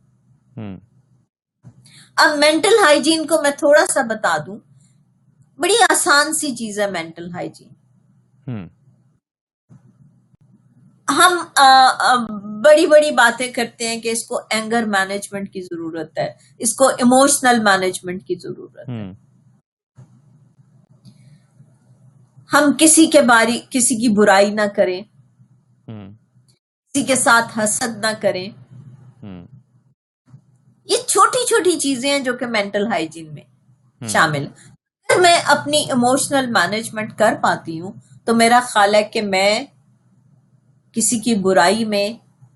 اب مینٹل ہائیجین کو میں تھوڑا سا بتا دوں۔ بڑی آسان سی چیز ہے مینٹل ہائیجین ہم بڑی بڑی باتیں کرتے ہیں کہ اس کو اینگر مینجمنٹ کی ضرورت ہے اس کو ایموشنل مینجمنٹ کی ضرورت ہے۔ ہم کسی کے باری کسی کی برائی نہ کریں۔ کسی کے ساتھ حسد نہ کریں۔ یہ چھوٹی چھوٹی چیزیں ہیں جو کہ مینٹل ہائیجین میں شامل اگر میں اپنی ایموشنل مینجمنٹ کر پاتی ہوں تو میرا خیال ہے کہ میں کسی کی برائی میں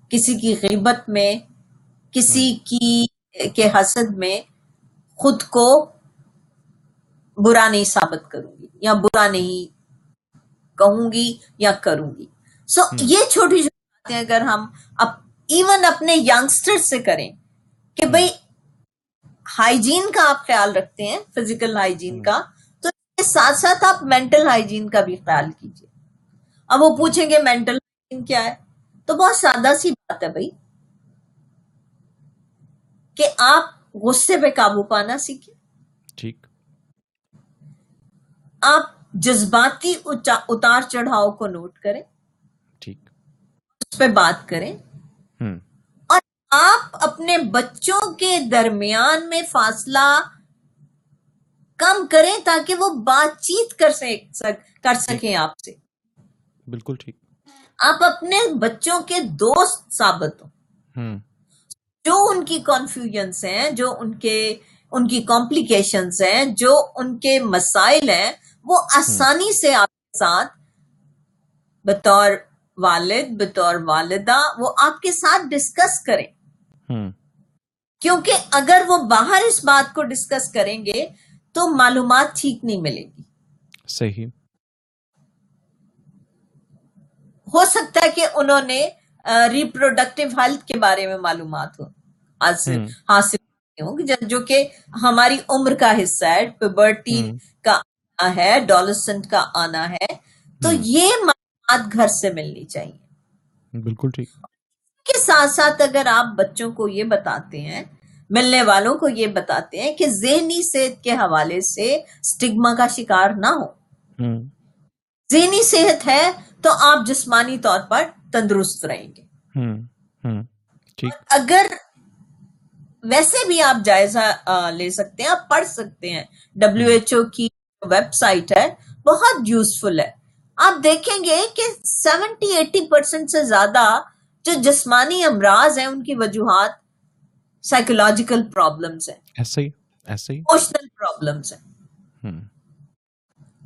کسی کی غیبت میں کسی کی کے حسد میں خود کو برا نہیں ثابت کروں گی یا برا نہیں کہوں گی یا کروں گی۔ سو so, یہ چھوٹی چھوٹی باتیں اگر ہم ایون اپنے یگسٹر سے کریں کہ بھائی ہائیجین کا آپ خیال رکھتے ہیں فزیکل ہائیجین کا تو اس کے ساتھ ساتھ آپ مینٹل ہائیجین کا بھی خیال کیجیے اب وہ پوچھیں گے مینٹل کیا ہے؟ تو بہت سادہ سی بات ہے بھائی کہ آپ غصے پہ قابو پانا سیکھیں۔ ٹھیک۔ آپ جذباتی اتار چڑھاؤ کو نوٹ کریں۔ ٹھیک۔ اس پہ بات کریں۔ اور آپ اپنے بچوں کے درمیان میں فاصلہ کم کریں تاکہ وہ بات چیت کر کر سکیں آپ سے۔ بالکل ٹھیک۔ آپ اپنے بچوں کے دوست ثابت ہوں۔ جو ان کی کنفیوژنس ہیں جو ان کے ان کی کمپلیکیشنز ہیں جو ان کے مسائل ہیں وہ آسانی سے آپ کے ساتھ بطور والد بطور والدہ وہ آپ کے ساتھ ڈسکس کریں۔ کیونکہ اگر وہ باہر اس بات کو ڈسکس کریں گے تو معلومات ٹھیک نہیں ملے گی۔ صحیح۔ ہو سکتا ہے کہ انہوں نے ریپروڈکٹیو ہیلتھ کے بارے میں معلومات ہو حاصل جو کہ ہماری عمر کا حصہ ہے پیبرٹی کا ہے ڈولسنٹ کا آنا ہے تو یہ معلومات گھر سے ملنی چاہیے۔ بالکل ٹھیک۔ کے ساتھ ساتھ اگر آپ بچوں کو یہ بتاتے ہیں ملنے والوں کو یہ بتاتے ہیں کہ ذہنی صحت کے حوالے سے سٹگما کا شکار نہ ہو ذہنی صحت ہے تو آپ جسمانی طور پر تندرست رہیں گے۔ اگر ویسے بھی آپ جائزہ لے سکتے ہیں آپ پڑھ سکتے ہیں۔ ڈبلیو ایچ او کی ویب سائٹ ہے بہت یوزفل ہے۔ آپ دیکھیں گے کہ سیونٹی ایٹی پرسینٹ سے زیادہ جو جسمانی امراض ہیں ان کی وجوہات سائیکولوجیکل پرابلمس ہیں۔ ہی ہی۔ ایموشنل پرابلمس ہیں۔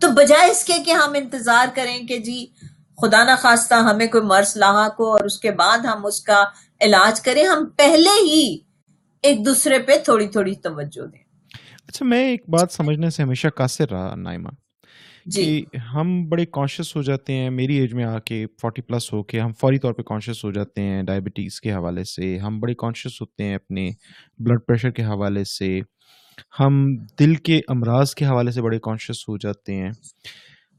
تو بجائے اس کے کہ ہم انتظار کریں کہ جی خدا نہ خواستہ ہمیں کوئی مرض لاحق ہو اور اس کے بعد ہم اس کا علاج کریں ہم پہلے ہی ایک دوسرے پہ تھوڑی تھوڑی توجہ دیں۔ اچھا میں ایک بات سمجھنے سے ہمیشہ قاصر رہا نائمہ۔ جی۔ ہم بڑے کانشیس ہو جاتے ہیں میری ایج میں آ کے فورٹی پلس ہو کے ہم فوری طور پہ کانشیس ہو جاتے ہیں ڈائبٹیز کے حوالے سے ہم بڑے کانشیس ہوتے ہیں اپنے بلڈ پریشر کے حوالے سے۔ ہم دل کے امراض کے حوالے سے بڑے کانشیس ہو جاتے ہیں۔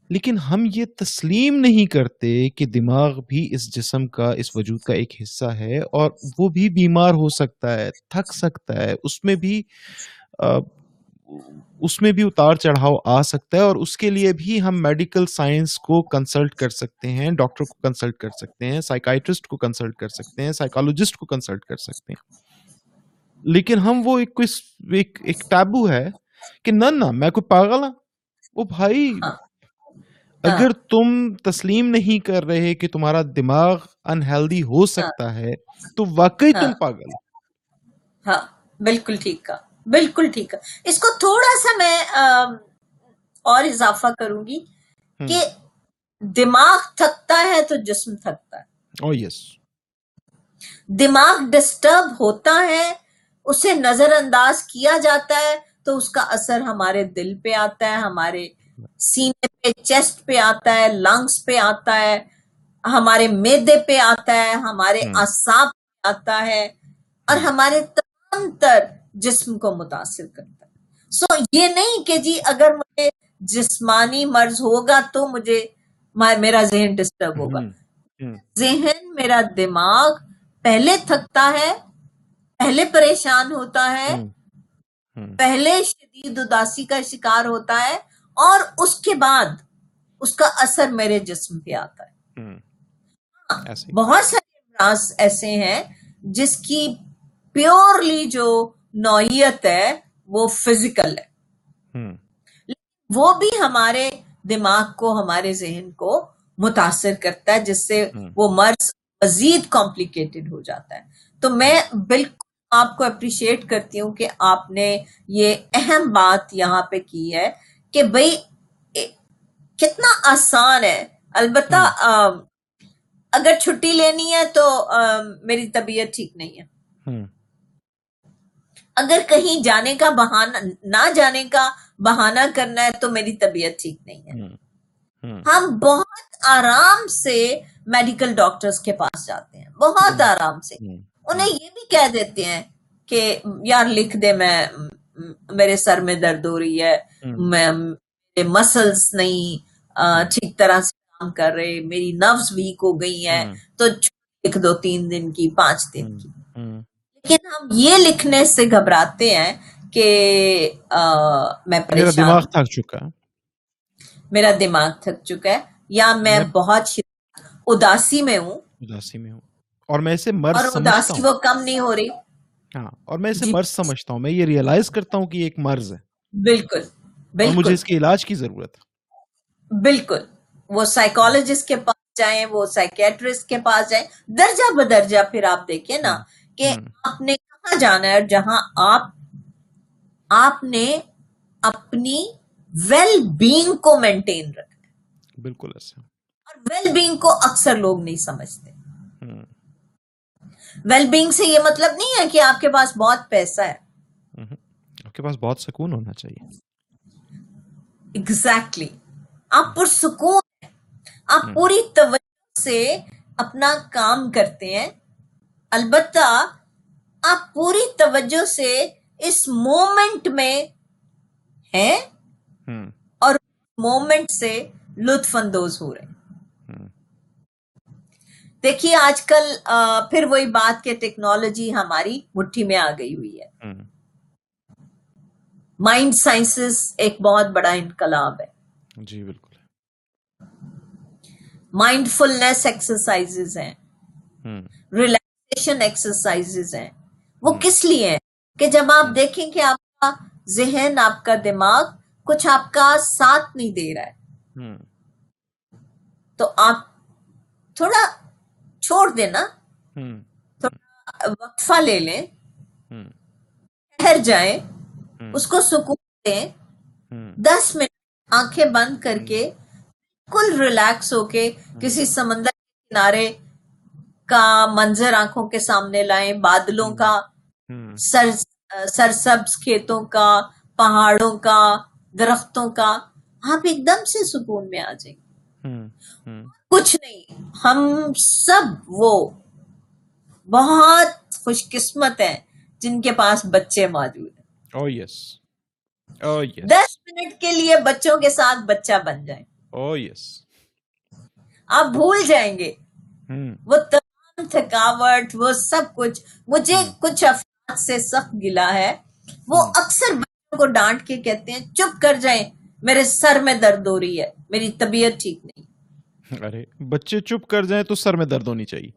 لیکن ہم یہ تسلیم نہیں کرتے کہ دماغ بھی اس جسم کا اس وجود کا ایک حصہ ہے اور وہ بھی بیمار ہو سکتا ہے تھک سکتا ہے اس میں بھی آ، اس میں بھی اتار چڑھاؤ آ سکتا ہے اور اس کے لیے بھی ہم میڈیکل سائنس کو کنسلٹ کر سکتے ہیں ڈاکٹر کو کنسلٹ کر سکتے ہیں سائیکائٹرسٹ کو کنسلٹ کر سکتے ہیں سائیکالوجسٹ کو کنسلٹ کر سکتے ہیں۔ لیکن ہم وہ ایک ایک ایک ٹیبو ہے کہ نہ نہ میں کوئی پاگل ہوں وہ بھائی ہاں۔ اگر تم تسلیم نہیں کر رہے کہ تمہارا دماغ انہیلدی ہو ہاں۔ سکتا ہے تو واقعی ہاں۔ تم پاگل ہاں بالکل ٹھیک کہا۔ بالکل ٹھیک کہا۔ اس کو تھوڑا سا میں اور اضافہ کروں گی کہ دماغ تھکتا ہے تو جسم تھکتا ہے۔ او یس دماغ ڈسٹرب ہوتا ہے اسے نظر انداز کیا جاتا ہے تو اس کا اثر ہمارے دل پہ آتا ہے ہمارے سینے پہ چیسٹ پہ آتا ہے لنگس پہ آتا ہے ہمارے میدے پہ آتا ہے ہمارے اعصاب پہ آتا ہے اور ہمارے تمام تر جسم کو متاثر کرتا ہے۔ سو یہ نہیں کہ جی اگر مجھے جسمانی مرض ہوگا تو مجھے میرا ذہن ڈسٹرب ہوگا۔ ذہن میرا دماغ پہلے تھکتا ہے پہلے پریشان ہوتا ہے پہلے شدید اداسی کا شکار ہوتا ہے اور اس کے بعد اس کا اثر میرے جسم پہ آتا ہے۔ ہاں، بہت سارے امراض ایسے ہیں جس کی پیورلی جو نوعیت ہے وہ فزیکل ہے۔ وہ بھی ہمارے دماغ کو ہمارے ذہن کو متاثر کرتا ہے جس سے وہ مرض مزید کمپلیکیٹڈ ہو جاتا ہے۔ تو میں بالکل آپ کو اپریشیٹ کرتی ہوں کہ آپ نے یہ اہم بات یہاں پہ کی ہے۔ کہ بھئی اے- کتنا آسان ہے۔ البتہ اگر چھٹی لینی ہے تو میری طبیعت ٹھیک نہیں ہے۔ اگر کہیں جانے کا بہانہ نہ جانے کا بہانہ کرنا ہے تو میری طبیعت ٹھیک نہیں ہے۔ ہم۔ بہت آرام سے میڈیکل ڈاکٹرز کے پاس جاتے ہیں۔ بہت آرام سے۔ انہیں یہ بھی کہہ دیتے ہیں کہ یار لکھ دے میں میرے سر میں درد ہو رہی ہے میں مسلس نہیں ٹھیک طرح سے کام کر رہے میری نروز ویک ہو گئی ہیں۔ تو لکھ دو تین دن کی پانچ دن کی۔ لیکن ہم یہ لکھنے سے گھبراتے ہیں کہ میں میرا پریشان دماغ ہوں تھک چکا میرا دماغ تھک چکا ہے۔ یا میں بہت اداسی میں ہوں۔ اداسی میں ہوں۔ اور میں اسے مرض اور سمجھتا اداسی ہوں۔ وہ کم نہیں ہو رہی۔ ہاں۔ اور میں اسے جی۔ مرض سمجھتا ہوں میں یہ ریئلائز کرتا ہوں کہ یہ ایک مرض ہے۔ بالکل اور مجھے بالکل۔ اس کے علاج کی ضرورت ہے۔ بالکل۔ وہ ہوں سائیکالوجسٹ کے پاس جائیں وہ سائکیٹرسٹ کے پاس جائیں درجہ بدرجہ پھر آپ دیکھیں نا کہ آپ نے کہاں جانا ہے اور جہاں آپ آپ نے اپنی ویل بینگ کو مینٹین رکھنا بالکل ایسے اور ویل بینگ کو اکثر لوگ نہیں سمجھتے۔ ویل بینگ سے یہ مطلب نہیں ہے کہ آپ کے پاس بہت پیسہ ہے۔ آپ کے پاس بہت سکون ہونا چاہیے۔ ایگزیکٹلی آپ پرسکون ہیں۔ آپ پوری توجہ سے اپنا کام کرتے ہیں۔ البتہ آپ پوری توجہ سے اس مومنٹ میں ہیں اور مومنٹ سے لطف اندوز ہو رہے ہیں۔ دیکھیے آج کل پھر وہی بات کہ ٹیکنالوجی ہماری مٹھی میں آ گئی ہوئی ہے۔ مائنڈ سائنسز ایک بہت بڑا انقلاب ہے۔ جی بالکل۔ مائنڈ فلنس ایکسرسائز ہیں ریلیکسیشن ایکسرسائز ہیں۔ وہ کس لیے ہیں؟ کہ جب آپ دیکھیں کہ آپ کا ذہن آپ کا دماغ کچھ آپ کا ساتھ نہیں دے رہا ہے تو آپ تھوڑا چھوڑ دینا تھوڑا وقفہ لے لیں ٹھہر جائیں اس کو سکون دیں دس منٹ آنکھیں بند کر کے بالکل ریلیکس ہو کے کسی سمندر کے کنارے کا منظر آنکھوں کے سامنے لائیں بادلوں کا سر سرسبز کھیتوں کا پہاڑوں کا درختوں کا آپ ایک دم سے سکون میں آ جائیں۔ کچھ نہیں۔ ہم سب وہ بہت خوش قسمت ہیں جن کے پاس بچے موجود ہیں۔ Oh, yes. oh, yes. دس منٹ کے لیے بچوں کے ساتھ بچہ بن جائیں۔ Oh, yes. آپ بھول جائیں گے۔ وہ تمام تھکاوٹ وہ سب کچھ مجھے کچھ افراد سے سخت گلا ہے۔ وہ اکثر بچوں کو ڈانٹ کے کہتے ہیں چپ کر جائیں میرے سر میں درد ہو رہی ہے میری طبیعت ٹھیک نہیں۔ (laughs) ارے بچے چپ کر جائیں تو سر میں درد ہونی چاہیے۔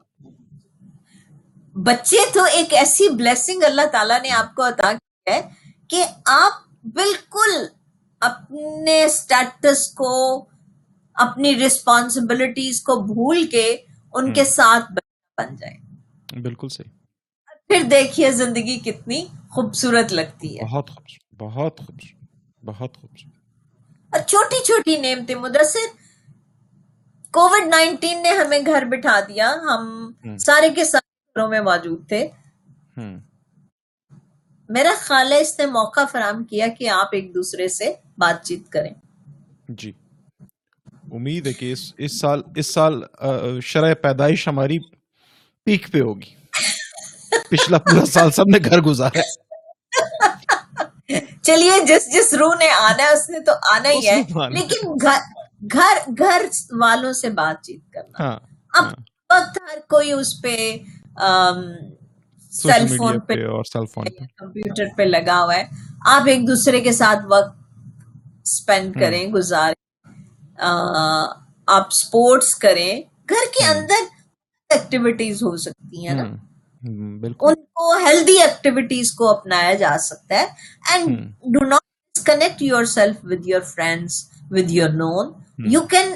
بچے تو ایک ایسی بلیسنگ اللہ تعالیٰ نے آپ کو عطا کی ہے کہ آپ بالکل اپنے اسٹیٹس کو اپنی ریسپانسبلٹیز کو بھول کے ان کے ساتھ بن جائیں۔ بالکل صحیح۔ پھر دیکھیے زندگی کتنی خوبصورت لگتی ہے۔ بہت خوبصورت بہت خوبصورت بہت خوبصورت۔ اور چھوٹی چھوٹی نعمتیں مدثر کووڈ نائنٹین نے ہمیں گھر بٹھا دیا۔ ہم سارے کے سارے گھروں میں موجود تھے۔ میرا خیال ہے اس نے موقع فراہم کیا کہ آپ ایک دوسرے سے بات چیت کریں۔ جی۔ امید ہے کہ اس اس سال اس سال شرح پیدائش ہماری پیک پہ ہوگی۔ پچھلا پورا سال سب نے گھر گزارا چلیے جس جس روح نے آنا ہے اس نے تو آنا ہی ہے۔ لیکن گھر گھر والوں سے بات چیت کرنا۔ ہاں، اب ہاں۔ وقت ہر کوئی اس پہ سیل فون پہ اور سیل فون کمپیوٹر پہ لگا ہوا ہے۔ آپ ایک دوسرے کے ساتھ وقت اسپینڈ کریں گزاریں۔ آپ سپورٹس کریں۔ گھر کے اندر ایکٹیویٹیز ہو سکتی ہیں نا۔ ان کو ہیلدی ایکٹیویٹیز کو اپنایا جا سکتا ہے۔ And do not disconnect yourself with your friends with your known you can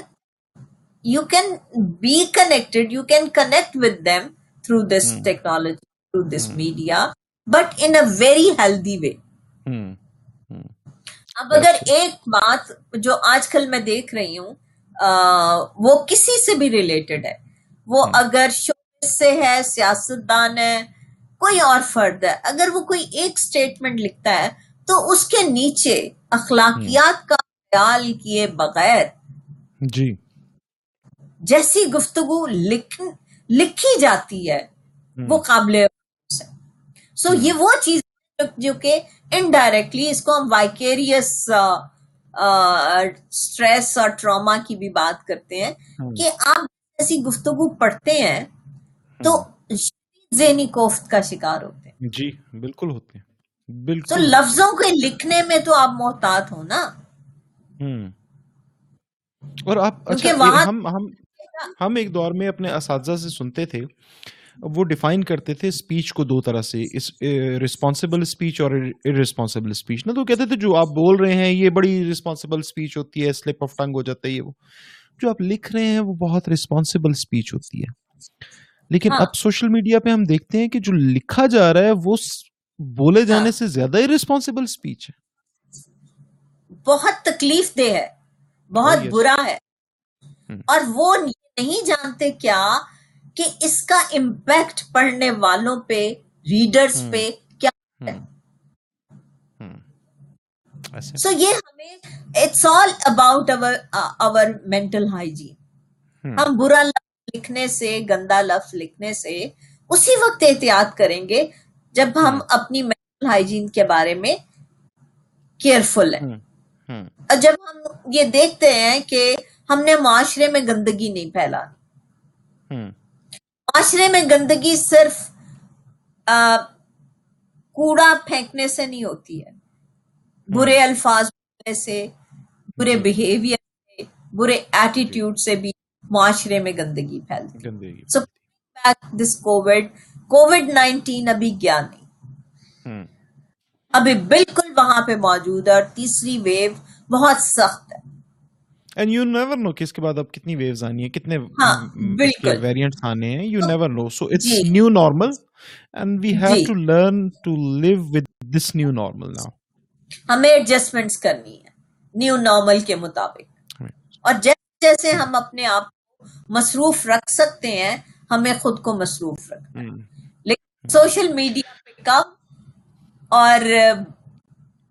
you can be connected you can connect with them through this technology through this media but in a very healthy way اب اگر ایک بات جو آج کل میں دیکھ رہی ہوں وہ کسی سے بھی ریلیٹڈ ہے۔ وہ اگر سے ہے سیاست دان ہے کوئی اور فرد ہے اگر وہ کوئی ایک اسٹیٹمنٹ لکھتا ہے تو اس کے نیچے اخلاقیات کا خیال کیے بغیر جی۔ جیسی گفتگو لکھی جاتی ہے وہ قابل سو یہ وہ چیز جو کہ انڈائریکٹلی اس کو ہم وائکیریس اسٹریس اور ٹراما کی بھی بات کرتے ہیں کہ آپ ایسی گفتگو پڑھتے ہیں تو ذہنی کوفت کا شکار ہوتے ہیں۔ جی بالکل ہوتے ہیں۔ بالکل تو لفظوں کے لکھنے میں تو آپ محتاط ہو نا۔ اور آپ اچھا ہم ہم ہم ایک دور میں اپنے اساتذہ سے سنتے تھے وہ ڈیفائن کرتے تھے اسپیچ کو دو طرح سے رسپانسبل اسپیچ اور ارسپانسبل اسپیچ نا تو کہتے تھے جو آپ بول رہے ہیں یہ بڑی رسپانسبل اسپیچ ہوتی ہے سلپ آف ٹنگ ہو جاتا ہے یہ وہ۔ جو آپ لکھ رہے ہیں وہ بہت رسپانسبل اسپیچ ہوتی ہے۔ لیکن ہاں۔ اب سوشل میڈیا پہ ہم دیکھتے ہیں کہ جو لکھا جا رہا ہے وہ بولے جانے ہاں۔ سے زیادہ ہی اسپیچ ہے۔ بہت تکلیف دہ ہے۔ بہت برا ہے۔ اور وہ نہیں جانتے کیا کہ اس کا امپیکٹ پڑھنے والوں پہ ریڈرز پہ کیا ہے۔ سو یہ ہمیں it's all about our mental hygiene ہم۔ برا لفظ لکھنے سے گندا لفظ لکھنے سے اسی وقت احتیاط کریں گے جب ہم اپنی مینٹل ہائیجین کے بارے میں کیئرفل ہیں۔ اور جب ہم یہ دیکھتے ہیں کہ ہم نے معاشرے میں گندگی نہیں پھیلا۔ معاشرے میں گندگی صرف کوڑا پھینکنے سے نہیں ہوتی ہے۔ برے الفاظ سے برے بہیویئر سے برے ایٹیٹیوڈ سے بھی معاشرے میں گندگی پھیلتی so this Covid Covid nineteen ابھی گیا نہیں۔ ابھی بالکل وہاں پہ موجود ہے اور تیسری ویو بہت سخت ہے۔ اینڈ یو نیور نو کہ اس کے بعد اب کتنی ویوز آنی ہے کتنے ہاں بالکل۔ ویریئنٹس آنے ہیں you never know so it's new normal and we have to learn to live with this new normal now ہمیں ایڈجسٹمنٹس کرنی ہے نیو نارمل کے مطابق۔ اور جیسے جیسے ہم اپنے آپ کو مصروف رکھ سکتے ہیں ہمیں خود کو مصروف رکھنا لیکن سوشل میڈیا پہ کم اور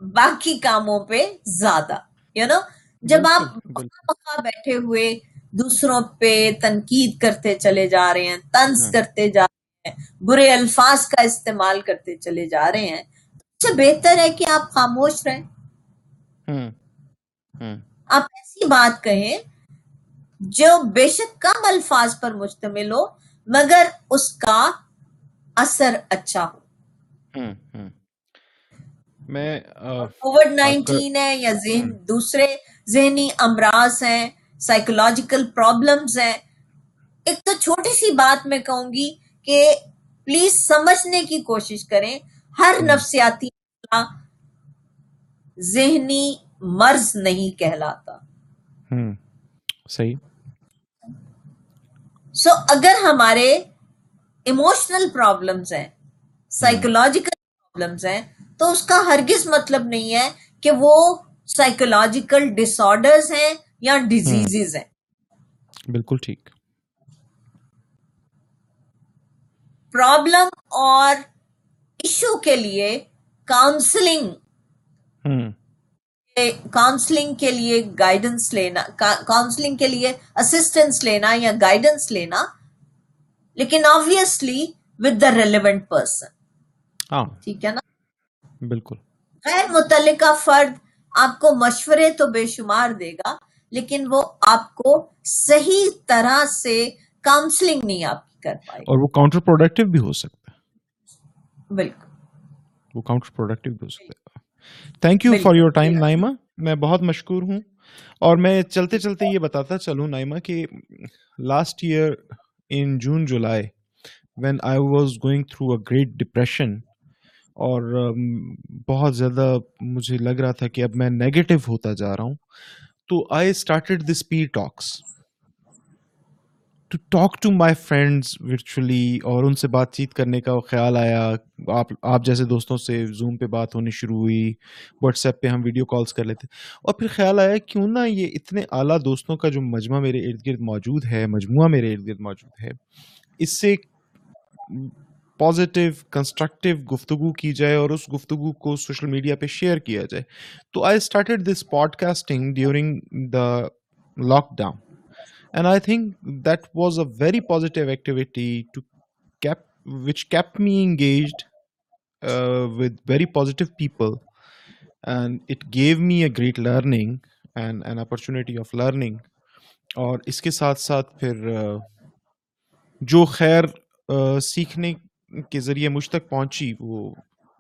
باقی کاموں پہ زیادہ یو نو جب آپ بیٹھے ہوئے دوسروں پہ تنقید کرتے چلے جا رہے ہیں طنز کرتے جا رہے ہیں برے الفاظ کا استعمال کرتے چلے جا رہے ہیں اس سے بہتر ہے کہ آپ خاموش رہیں۔ آپ ایسی بات کہیں جو بے شک کم الفاظ پر مشتمل ہو مگر اس کا اثر اچھا ہو۔ میں کووڈ نائنٹین ہے یا ذہن دوسرے ذہنی امراض ہیں سائیکولوجیکل پرابلمز ہیں۔ ایک تو چھوٹی سی بات میں کہوں گی کہ پلیز سمجھنے کی کوشش کریں۔ ہر نفسیاتی ذہنی مرض نہیں کہلاتا۔ صحیح۔ سو اگر ہمارے ایموشنل پرابلمس ہیں سائیکولوجیکل پرابلمس ہیں تو اس کا ہرگز مطلب نہیں ہے کہ وہ سائیکولوجیکل ڈس آرڈرز ہیں یا ڈیزیز ہیں۔ بالکل ٹھیک۔ پرابلم اور ایشو کے لیے کاؤنسلنگ کاؤنسلنگ کے لیے گائیڈنس لینا کاؤنسلنگ کے لیے اسسٹنس لینا یا گائیڈنس لینا لیکن obviously with the relevant person ٹھیک ہے نا؟ بالکل۔ غیر متعلقہ فرد آپ کو مشورے تو بے شمار دے گا لیکن وہ آپ کو صحیح طرح سے کاؤنسلنگ نہیں آپ کی کر پائے اور وہ کاؤنٹر پروڈکٹیو بھی ہو سکتا ہے۔ بالکل۔ وہ کاؤنٹر پروڈکٹیو بھی ہو سکتا ہے۔ Thank you for your time Naima میں بہت مشکور ہوں۔ اور میں چلتے چلتے یہ بتاتا چلوں نائما کہ last year in June July when I was going through a great depression اور بہت زیادہ مجھے لگ رہا تھا کہ اب میں نیگیٹو ہوتا جا رہا ہوں، تو I started this P talks to talk to my friends virtually اور ان سے بات چیت کرنے کا خیال آیا۔ آپ آپ جیسے دوستوں سے زوم پہ بات ہونی شروع ہوئی واٹس ایپ پہ ہم ویڈیو کالس کر لیتے۔ اور پھر خیال آیا، کیوں نہ یہ اتنے اعلیٰ دوستوں کا جو مجمع میرے ارد گرد موجود ہے، مجموعہ میرے ارد گرد موجود ہے، اس سے پازیٹیو کنسٹرکٹیو گفتگو کی جائے اور اس گفتگو کو سوشل میڈیا پہ شیئر کیا جائے۔ تو I started this podcasting during the lockdown and I think that was a very positive activity to keep which keep me engaged with very positive people and it gave me a great learning and an opportunity of learning اور اس کے ساتھ ساتھ پھر uh, جو خیر uh, سیکھنے کے ذریعے مجھ تک پہنچی۔ وہ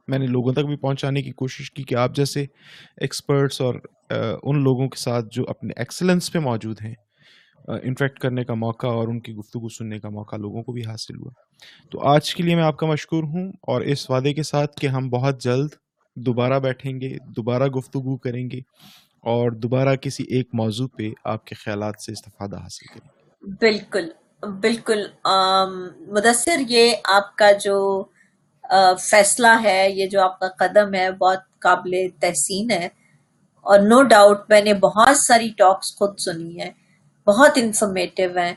میں نے لوگوں تک بھی پہنچانے کی کوشش کی کہ آپ جیسے ایکسپرٹس اور ان لوگوں کے ساتھ جو اپنے ایکسلنس پہ موجود ہیں انٹریکٹ کرنے کا موقع اور ان کی گفتگو سننے کا موقع لوگوں کو بھی حاصل ہوا۔ تو آج کے لیے میں آپ کا مشکور ہوں اور اس وعدے کے ساتھ کہ ہم بہت جلد دوبارہ بیٹھیں گے، دوبارہ گفتگو کریں گے اور دوبارہ کسی ایک موضوع پہ آپ کے خیالات سے استفادہ حاصل کریں گے۔ بالکل۔ بالکل مدثر، یہ آپ کا جو فیصلہ ہے، یہ جو آپ کا قدم ہے، بہت قابل تحسین ہے۔ اور نو ڈاؤٹ میں نے بہت ساری ٹاکس خود سنی ہے بہت انفارمیٹیو ہیں۔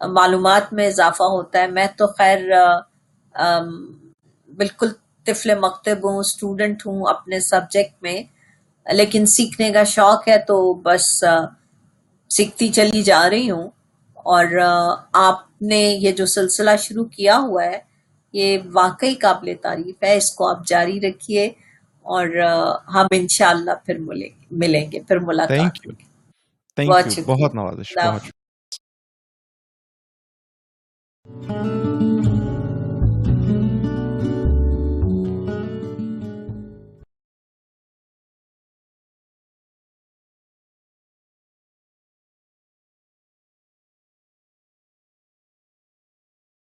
معلومات میں اضافہ ہوتا ہے۔ میں تو خیر بالکل طفل مکتب ہوں اسٹوڈنٹ ہوں اپنے سبجیکٹ میں، لیکن سیکھنے کا شوق ہے تو بس سیکھتی چلی جا رہی ہوں۔ اور آپ نے یہ جو سلسلہ شروع کیا ہوا ہے یہ واقعی قابل تعریف ہے اس کو آپ جاری رکھیے اور ہم انشاءاللہ پھر ملیں گے پھر ملاقات بہت نوازش